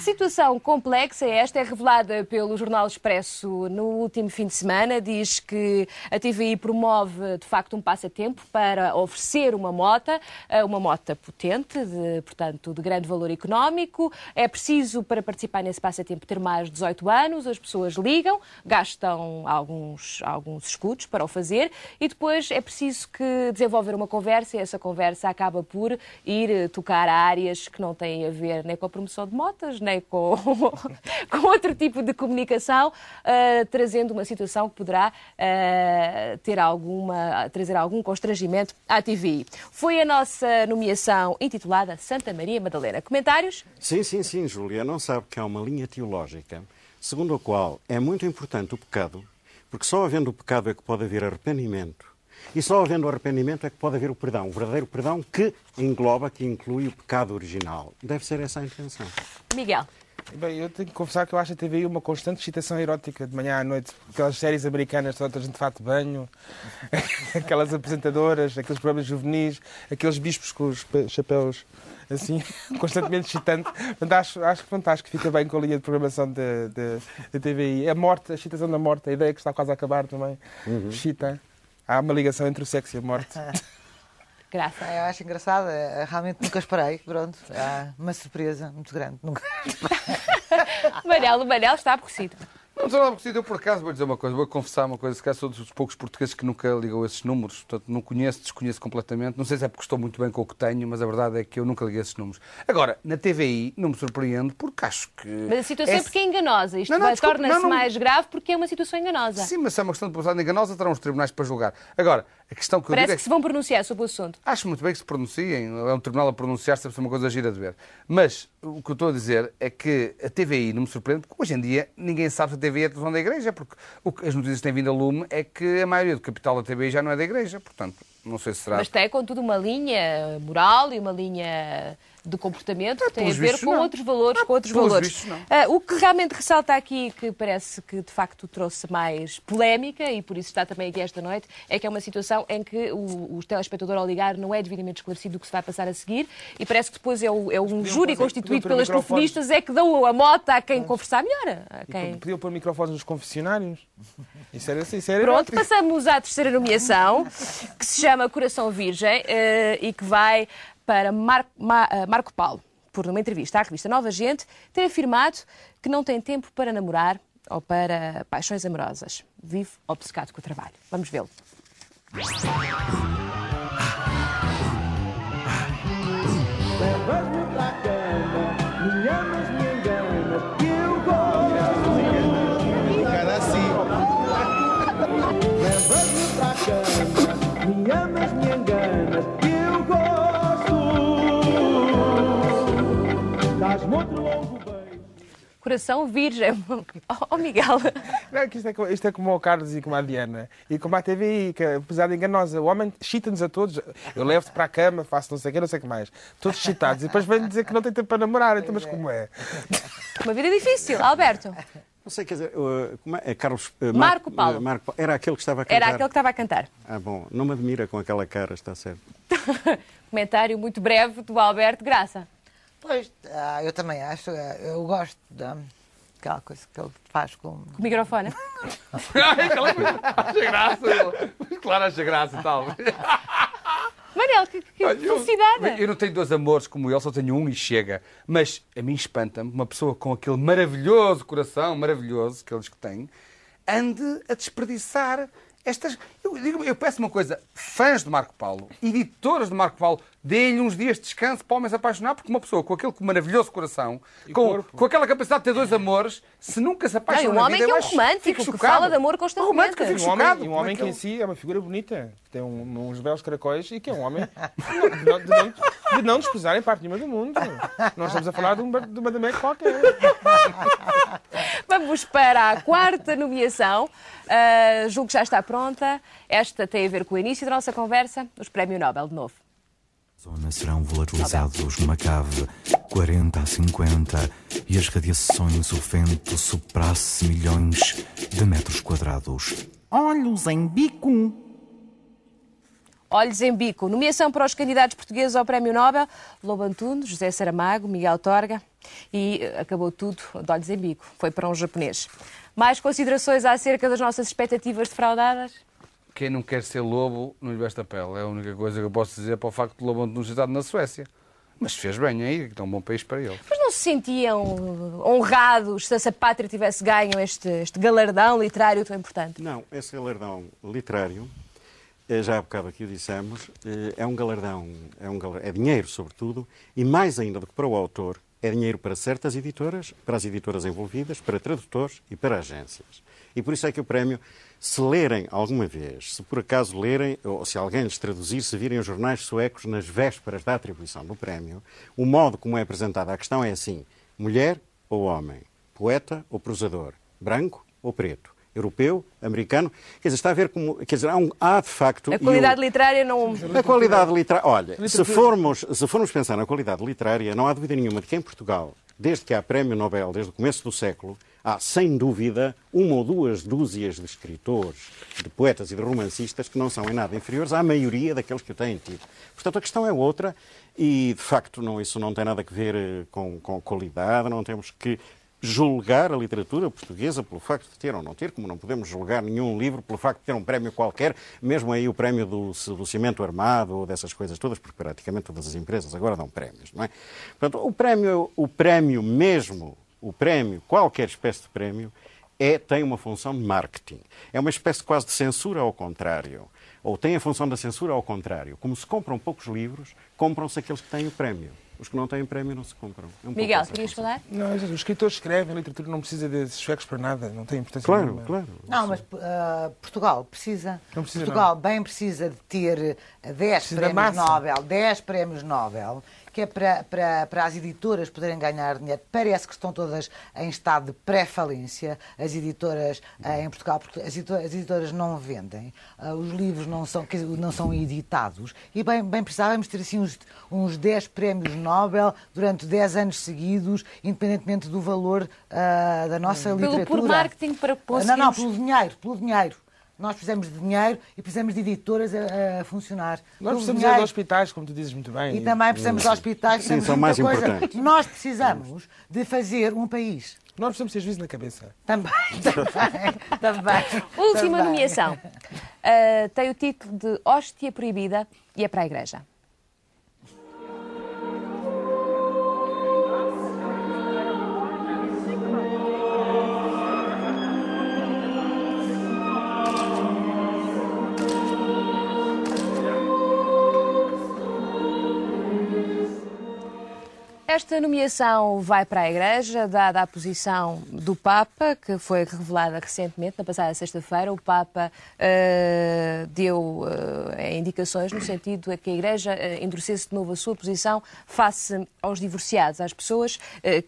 Situação complexa esta é revelada pelo Jornal Expresso no último fim de semana. Diz que a TVI promove, de facto, um passatempo para oferecer uma mota, eh, uma mota potente, de, portanto, de grande valor económico. É preciso, para participar nesse passatempo, ter mais de 18 anos. As pessoas ligam, gastam alguns, alguns escudos para o fazer e depois é preciso que desenvolver uma conversa e essa conversa acaba por ir tocar áreas que não têm a ver nem com a promoção de motas, nem com, com outro tipo de comunicação, eh, trazendo uma situação que poderá eh, ter alguma, trazer algum constrangimento à TVI. Foi a nossa nomeação intitulada Santa Maria Madalena. Comentários? Sim, sim, sim, Júlia. Não sabe que há uma linha teológica segundo a qual é muito importante o pecado, porque só havendo o pecado é que pode haver arrependimento. E só havendo o arrependimento é que pode haver o perdão, o verdadeiro perdão que engloba, que inclui o pecado original. Deve ser essa a intenção. Miguel. Bem, eu tenho que confessar que eu acho a TVI uma constante excitação erótica de manhã à noite. Aquelas séries americanas, toda a gente de fato de banho, aquelas apresentadoras, aqueles programas juvenis, aqueles bispos com os chapéus assim, constantemente excitante. Portanto, acho, acho fantástico, fica bem com a linha de programação da da TVI. A morte, a excitação da morte, a ideia que está quase a acabar também, excita. Há uma ligação entre o sexo e a morte. Graça. Eu acho engraçado, é, realmente nunca esperei. Pronto, há uma surpresa muito grande. Nunca... Manel, o Manel está aborrecido. Não estou nada aborrecido. Eu, por acaso, vou dizer uma coisa, vou confessar uma coisa. Se calhar sou dos poucos portugueses que nunca ligou esses números. Portanto, não conheço, desconheço completamente. Não sei se é porque estou muito bem com o que tenho, mas a verdade é que eu nunca liguei esses números. Agora, na TVI, não me surpreendo porque acho que. Mas a situação é, é porque é enganosa. Isto torna-se não, não- mais grave porque é uma situação enganosa. Sim, mas se é uma questão de publicidade enganosa, terão os tribunais para julgar. Agora, a questão que Parece digo é que se vão pronunciar sobre o assunto. Acho muito bem que se pronunciem, é um tribunal a pronunciar-se, deve ser uma coisa gira de ver. Mas o que eu estou a dizer é que a TVI não me surpreende, porque hoje em dia ninguém sabe se a TVI é a televisão da Igreja, porque o que as notícias que têm vindo a lume é que a maioria do capital da TVI já não é da Igreja, portanto, não sei se será. Mas tem, contudo, uma linha moral e uma linha de comportamento que tem a ver com não. outros valores. com outros valores. vistos. Ah, o que realmente ressalta aqui, que parece que de facto trouxe mais polémica, e por isso está também aqui esta noite, é que é uma situação em que o, o telespectador ao ligar não é devidamente esclarecido do que se vai passar a seguir, e parece que depois é, o- é um júri fazer- constituído pelas telefonistas é que dão a mota a quem conversar melhor. A quem... Podiam pôr microfones nos confessionários. Isso era isso era Pronto, passamos à terceira nomeação, que se chama Coração Virgem eh, e que vai para Mar- Ma- eh, Marco Paulo. Por uma entrevista à revista Nova Gente, tem afirmado que não tem tempo para namorar ou para paixões amorosas. Vive obcecado com o trabalho. Vamos vê-lo. Coração Virgem. Oh, Miguel. Não, que isto, é, isto é como o Carlos e como a Diana. E como a TVI, que apesar de enganosa, o homem chita-nos a todos. Eu levo-te para a cama, faço não sei o que, não sei o que mais. Todos chitados. E depois vem dizer que não tem tempo para namorar. Então, mas como é? Uma vida difícil. Alberto. Não sei, quer dizer, como é? É Carlos. uh, Marco Paulo. Marco Paulo. Era aquele que estava a cantar. Era aquele que estava a cantar. Ah, bom, não me admira com aquela cara, está certo. Comentário muito breve do Alberto Graça. Pois, ah, eu também acho, ah, eu gosto da, aquela coisa que ele faz com. Com o microfone. Aquela coisa, acha graça. Claro, acha graça e tal. Manel, que, que Olha, eu- felicidade. Eu não tenho dois amores como ele, só tenho um e chega. Mas a mim espanta-me uma pessoa com aquele maravilhoso coração, maravilhoso, que eles que têm, ande a desperdiçar Estas, eu, digo- eu peço uma coisa, fãs de Marco Paulo, editoras de Marco Paulo, deem-lhe uns dias de descanso para homens apaixonar, porque uma pessoa com aquele maravilhoso coração, com, com aquela capacidade de ter dois amores, se nunca se apaixona Não, e um na homem vida, que é um romântico, que chocado. fala de amor Um constantemente. romântico, eu fico E um chocado. homem, um é homem que que em si é uma figura bonita, que tem um- uns belos caracóis e que é um homem de não, de não, de não desprezar em parte nenhuma do mundo. Nós estamos a falar de, um, de uma dameca qualquer. Vamos para a quarta nomeação. Ah, julgo que já está pronta. Esta tem a ver com o início da nossa conversa, os Prémio Nobel de novo. Zona serão volatilizados numa cave 40 a 50 e as radiações o vento soprasse milhões de metros quadrados. Olhos em bico. Olhos em bico. Nomeação para os candidatos portugueses ao Prémio Nobel. Lobo Antunes, José Saramago, Miguel Torga. E eh, acabou tudo de olhos em bico. Foi para um japonês. Mais considerações acerca das nossas expectativas defraudadas? Quem não quer ser lobo não lhe veste a pele. É a única coisa que eu posso dizer para o facto de Lobo não ter estado na Suécia. Mas fez bem aí, que é um bom país para ele. Mas não se sentiam honrados se a pátria tivesse ganho este, este galardão literário tão importante? Não, esse galardão literário, eh, já há bocado aqui o dissemos, eh, é um galardão, é, um galardão, é dinheiro sobretudo, e mais ainda do que para o autor, é dinheiro para certas editoras, para as editoras envolvidas, para tradutores e para agências. E por isso é que o prémio, se lerem alguma vez, se por acaso lerem, ou se alguém lhes traduzir, se virem os jornais suecos nas vésperas da atribuição do prémio, o modo como é apresentada a questão é assim: mulher ou homem, poeta ou prosador, branco ou preto, europeu, americano. Quer dizer, está a ver como. Quer dizer, há, um- há de facto. A qualidade literária não. a qualidade literária. Olha, se formos, se formos pensar na qualidade literária, não há dúvida nenhuma de que em Portugal, desde que há Prémio Nobel, desde o começo do século, há, sem dúvida, uma ou duas dúzias de escritores, de poetas e de romancistas que não são em nada inferiores à maioria daqueles que o têm tido. Portanto, a questão é outra e, de facto, não, isso não tem nada a ver eh, com, com qualidade, não temos que julgar a literatura portuguesa pelo facto de ter ou não ter, como não podemos julgar nenhum livro pelo facto de ter um prémio qualquer, mesmo aí o prémio do, do cimento armado ou dessas coisas todas, porque praticamente todas as empresas agora dão prémios, não é? Portanto, o prémio, o prémio mesmo, o prémio, qualquer espécie de prémio, é, tem uma função de marketing. É uma espécie quase de censura ao contrário. Ou tem a função da censura ao contrário. Como se compram poucos livros, compram-se aqueles que têm o prémio. Os que não têm prémio não se compram. É um Miguel, querias falar? Não, os escritores escrevem, a literatura não precisa desses suecos para nada, não tem importância Claro, nenhuma. claro. Não, mas ah, Portugal precisa. Não precisa, Portugal bem precisa de ter eh, 10 Precisa da prémios. Nobel, 10 prémios Nobel, que é para, para, para as editoras poderem ganhar dinheiro. Parece que estão todas em estado de pré-falência, as editoras eh, em Portugal, porque as editoras, as editoras não vendem, ah, os livros não são, não são editados, e bem, bem precisávamos ter assim uns, uns 10 prémios Nobel durante 10 anos seguidos, independentemente do valor ah, da nossa Pelo literatura. por marketing para Não, não, conseguirmos... pelo dinheiro, pelo dinheiro. Nós precisamos de dinheiro e precisamos de editoras a, a funcionar. Nós precisamos é dinheiro. de hospitais, como tu dizes muito bem. E também precisamos de hospitais, Sim, são mais coisa. importantes. Nós precisamos de fazer um país. Nós precisamos ter juízo na cabeça. Também, também, também. Última também. nomeação. Ah, tem o título de Hóstia Proibida e é para a Igreja. Esta nomeação vai para a Igreja, dada a posição do Papa, que foi revelada recentemente, na passada sexta-feira. O Papa eh, deu eh, indicações no sentido de que a Igreja eh, endurecesse de novo a sua posição face aos divorciados, às pessoas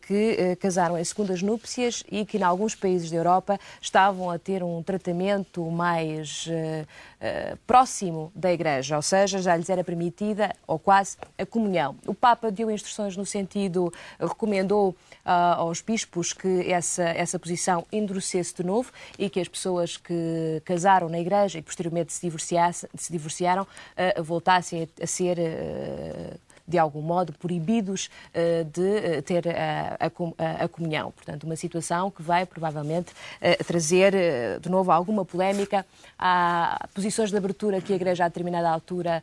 que casaram em segundas núpcias e que, em alguns países da Europa, estavam a ter um tratamento mais eh, eh, próximo da Igreja, ou seja, já lhes era permitida, ou quase, a comunhão. O Papa deu instruções no sentido, recomendou ah, aos bispos que essa, essa posição endurecesse de novo e que as pessoas que casaram na Igreja e posteriormente se, se divorciaram ah, voltassem a, a ser. De algum modo, proibidos eh, de eh, ter a, a a- comunhão. Portanto, uma situação que vai provavelmente eh, trazer de novo alguma polémica a posições de abertura que a Igreja a determinada altura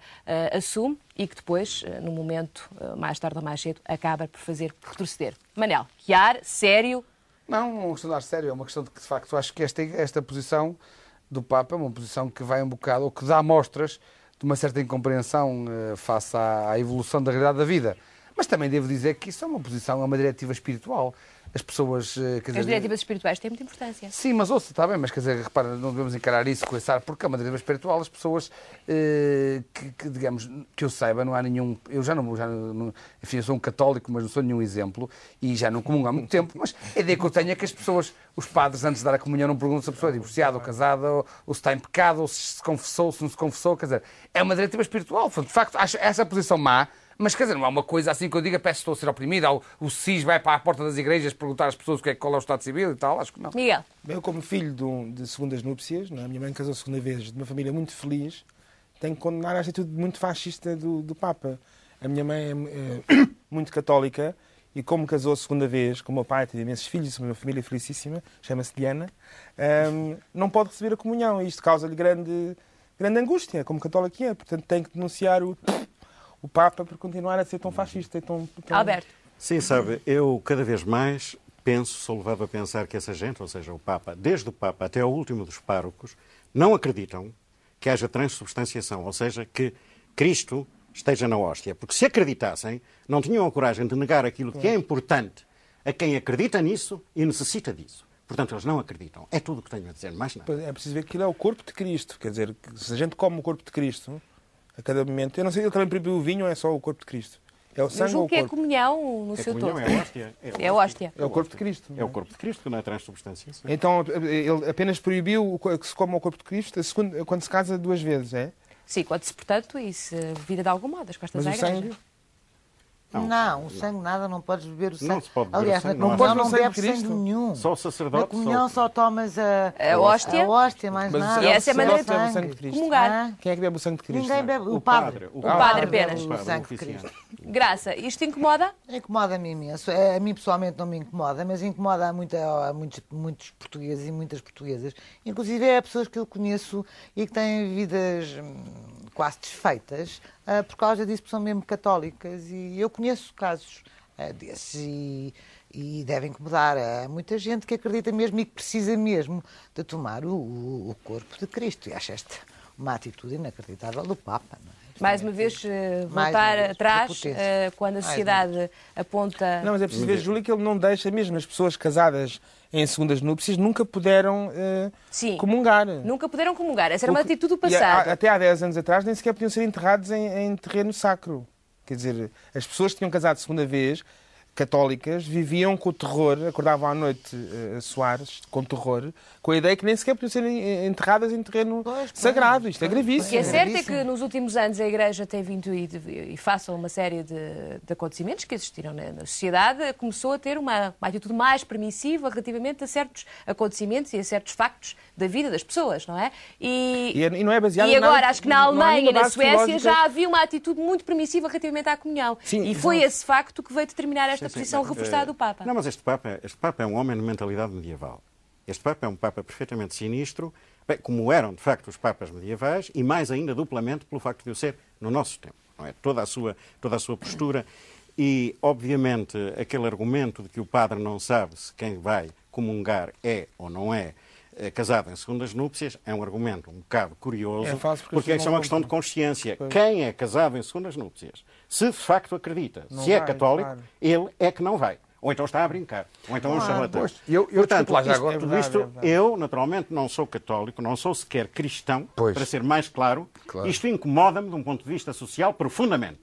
assume e que depois, no momento, mais tarde ou mais cedo, acaba por fazer retroceder. Manel, Chiar, sério, Não, não é uma questão de ar sério, é uma questão de que, de facto, acho que esta, esta posição do Papa é uma posição que vai um bocado, ou que dá mostras de uma certa incompreensão eh, face à, à evolução da realidade da vida. Mas também devo dizer que isso é uma posição, é uma diretiva espiritual. As pessoas. eh, Quer As dizer, diretivas espirituais têm muita importância. Sim, mas ouça, está bem, mas quer dizer, repara, não devemos encarar isso com esse ar, porque é uma diretiva espiritual, as pessoas eh, que, que, digamos, que eu saiba, não há nenhum. Eu já não, já não. Enfim, eu sou um católico, mas não sou nenhum exemplo e já não comungo há muito tempo, mas a ideia que eu tenho é que as pessoas, os padres, antes de dar a comunhão, não perguntam se a pessoa é divorciada ou casada, ou, ou se está em pecado, ou se se confessou, se não se confessou, quer dizer, é uma diretiva espiritual. De facto, acho essa posição má. Mas quer dizer, não é uma coisa assim que eu diga, peço que estou a ser oprimida, ou o SIS vai para a porta das igrejas perguntar às pessoas o que é, qual é o Estado Civil e tal, acho que não. Miguel. Bem, Eu, como filho de, um- de segundas núpcias, não é? a minha mãe casou segunda vez, de uma família muito feliz, tenho que condenar a atitude muito fascista do, do Papa. A minha mãe é, é muito católica e, como casou segunda vez com o meu pai, teve imensos filhos, uma família felicíssima, chama-se Diana, hum, não pode receber a comunhão. E isto causa-lhe grande, grande angústia, como católico que é. Portanto, tem que denunciar o, o Papa por continuar a ser tão fascista e tão, tão... Alberto. Sim, sabe, eu cada vez mais penso, sou levado a pensar que essa gente, ou seja, o Papa, desde o Papa até ao último dos párocos, não acreditam que haja transubstanciação, ou seja, que Cristo esteja na hóstia. Porque se acreditassem, não tinham a coragem de negar aquilo que é importante a quem acredita nisso e necessita disso. Portanto, eles não acreditam. É tudo o que tenho a dizer, mais nada. É preciso ver que aquilo é o corpo de Cristo. Quer dizer, que se a gente come o corpo de Cristo a cada momento, eu não sei, ele também proibiu o vinho ou é só o corpo de Cristo? É o sangue ou o que é corpo? comunhão no É seu comunhão, todo. é a hóstia. É a hóstia. É o corpo de Cristo. É o corpo de Cristo, que não é transubstanciação. Então, ele apenas proibiu que se coma o corpo de Cristo quando se casa duas vezes, é? Sim, quando se, portanto, e se vira de algum modo as costas Mas à igreja. sangue? Não, o sangue nada, não podes beber o sangue. Não se pode beber Aliás, o sangue, na não há comunhão sangue. não, Não bebes sangue nenhum. Só o sacerdote. Na comunhão só... só tomas a, A hóstia. a hóstia, mais Mas nada. E essa é a maneira de o sangue de Cristo. comungar. Quem é que bebe o sangue de Cristo? Ninguém bebe. O, padre. o padre. apenas. o sangue de. Cristo. Graça, isto incomoda? Incomoda-me imenso. É, A mim pessoalmente não me incomoda, mas incomoda a, muita, a muitos, muitos portugueses e muitas portuguesas. Inclusive é pessoas que eu conheço e que têm vidas hum, quase desfeitas ah, por causa disso, porque são mesmo católicas. E eu conheço casos ah, desses e, e devem incomodar. Há muita gente que acredita mesmo e que precisa mesmo de tomar o, o- o corpo de Cristo. E acho esta uma atitude inacreditável do Papa. Não é? Mais uma vez, eh, voltar uma vez, atrás, eh, quando a sociedade aponta. Não, mas é preciso ver, Júlio, que ele não deixa mesmo as pessoas casadas em segundas núpcias nunca puderam eh, Sim. comungar. Nunca puderam comungar. Essa era uma atitude do passado. até há 10 anos atrás nem sequer podiam ser enterrados em, em terreno sacro. Quer dizer, as pessoas que tinham casado segunda vez, católicas, viviam com o terror, acordavam à noite eh, a Soares, com terror, com a ideia que nem sequer podiam ser eh, enterradas em terreno Pois, sagrado. Isto é O gravíssimo. que é certo é que nos últimos anos a Igreja tem vindo e, e faça uma série de, de acontecimentos que existiram na, na sociedade, começou a ter uma, uma atitude mais permissiva relativamente a certos acontecimentos e a certos factos da vida das pessoas, não é? E, E, é- e não é baseado e nada agora, que- acho que na Alemanha e na Suécia teológica. já havia uma atitude muito permissiva relativamente à comunhão. Sim, e foi exato. esse facto que veio determinar esta Sim, posição mas, reforçada eh, do Papa. Não, mas este Papa, este Papa é um homem de mentalidade medieval. Este Papa é um Papa perfeitamente sinistro, bem, como eram, de facto, os Papas medievais, e mais ainda duplamente pelo facto de o ser no nosso tempo. Não é? toda, a sua, toda a sua postura. E, obviamente, aquele argumento de que o padre não sabe se quem vai comungar é ou não é eh, casado em segundas núpcias é um argumento um bocado curioso, É porque porque isso é uma questão de consciência. Pois. Quem é casado em segundas núpcias, se de facto acredita, Não se é vai, católico, claro. ele é que não vai. Ou então está a brincar. Ou então é um charlatão. pois. Eu- eu Portanto, desculpe lá já isto- agora. tudo É isto, é verdade. eu, naturalmente, não sou católico, não sou sequer cristão, Pois. para ser mais claro. Claro. Isto incomoda-me de um ponto de vista social profundamente.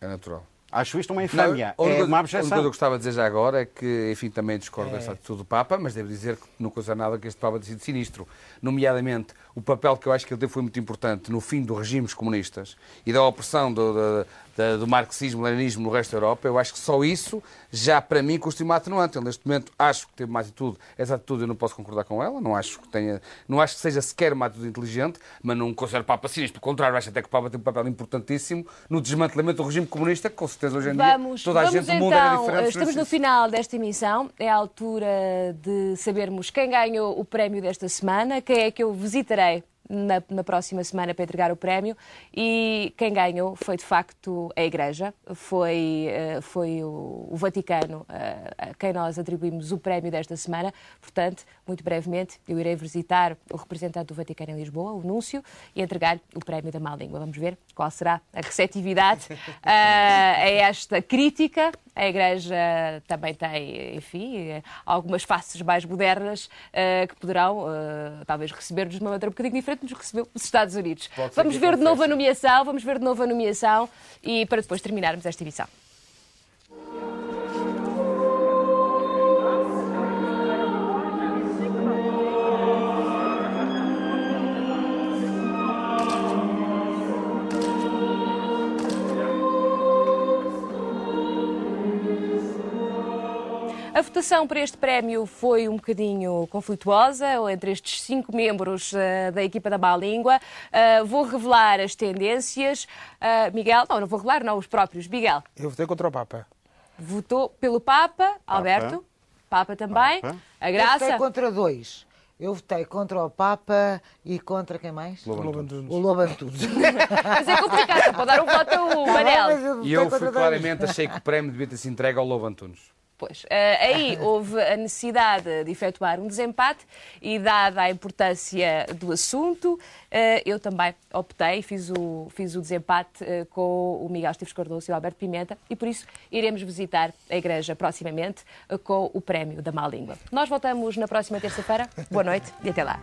É natural. Acho isto uma Não, infâmia. única é coisa- uma A única coisa que eu gostava de dizer já agora é que, enfim, também discordo dessa atitude do Papa, mas devo dizer que não coisa nada que este Papa tenha sido sinistro. Nomeadamente, o papel que eu acho que ele teve foi muito importante no fim dos regimes comunistas e da opressão do, do, da- do marxismo, leninismo no resto da Europa. Eu acho que só isso, já para mim, constitui uma atenuante. Ele, neste momento, acho que teve uma atitude, essa atitude eu não posso concordar com ela, não acho que tenha, não acho que seja sequer uma atitude inteligente, mas não considero Papa sinistro. Pelo contrário, acho até que o Papa tem um papel importantíssimo no desmantelamento do regime comunista, que com certeza hoje em dia Vamos, toda a vamos gente do mundo era então, diferente. estamos no final desta emissão, é a altura de sabermos quem ganhou o prémio desta semana, quem é que eu visitarei na, na próxima semana para entregar o prémio e quem ganhou foi de facto a Igreja, foi, eh, foi o, o Vaticano eh, a quem nós atribuímos o prémio desta semana. Portanto, muito brevemente, eu irei visitar o representante do Vaticano em Lisboa, o Núncio, e entregar o prémio da má língua. Vamos ver qual será a receptividade eh, a esta crítica. A Igreja também tem, enfim, algumas faces mais modernas que poderão, talvez, receber-nos de uma maneira um bocadinho diferente que recebeu os Estados Unidos. Pode Vamos ver de novo a nomeação, vamos ver de novo a nomeação e para depois terminarmos esta emissão. A votação para este prémio foi um bocadinho conflituosa entre estes cinco membros eh, da equipa da Má Língua. Eh, vou revelar as tendências. Eh, Miguel, não, não vou revelar, não, os próprios. Miguel Eu votei contra o Papa. votou pelo Papa, Alberto. Papa também. Papa. A Eu Graça. votei contra dois. Eu votei contra o Papa e contra quem mais? Lobantunes. O Lobantunes. Mas é complicado, pode dar um voto ao Tá bem, Manel. eu E eu fui claramente, achei que o prémio devia ter se entregue ao Lobo Antunes. Pois, eh, aí houve a necessidade de efetuar um desempate e, dada a importância do assunto, eh, eu também optei, fiz o, fiz o desempate eh, com o Miguel Esteves Cardoso e o Alberto Pimenta e, por isso, iremos visitar a Igreja proximamente com o prémio da Má Língua. Nós voltamos na próxima terça-feira. Boa noite e até lá.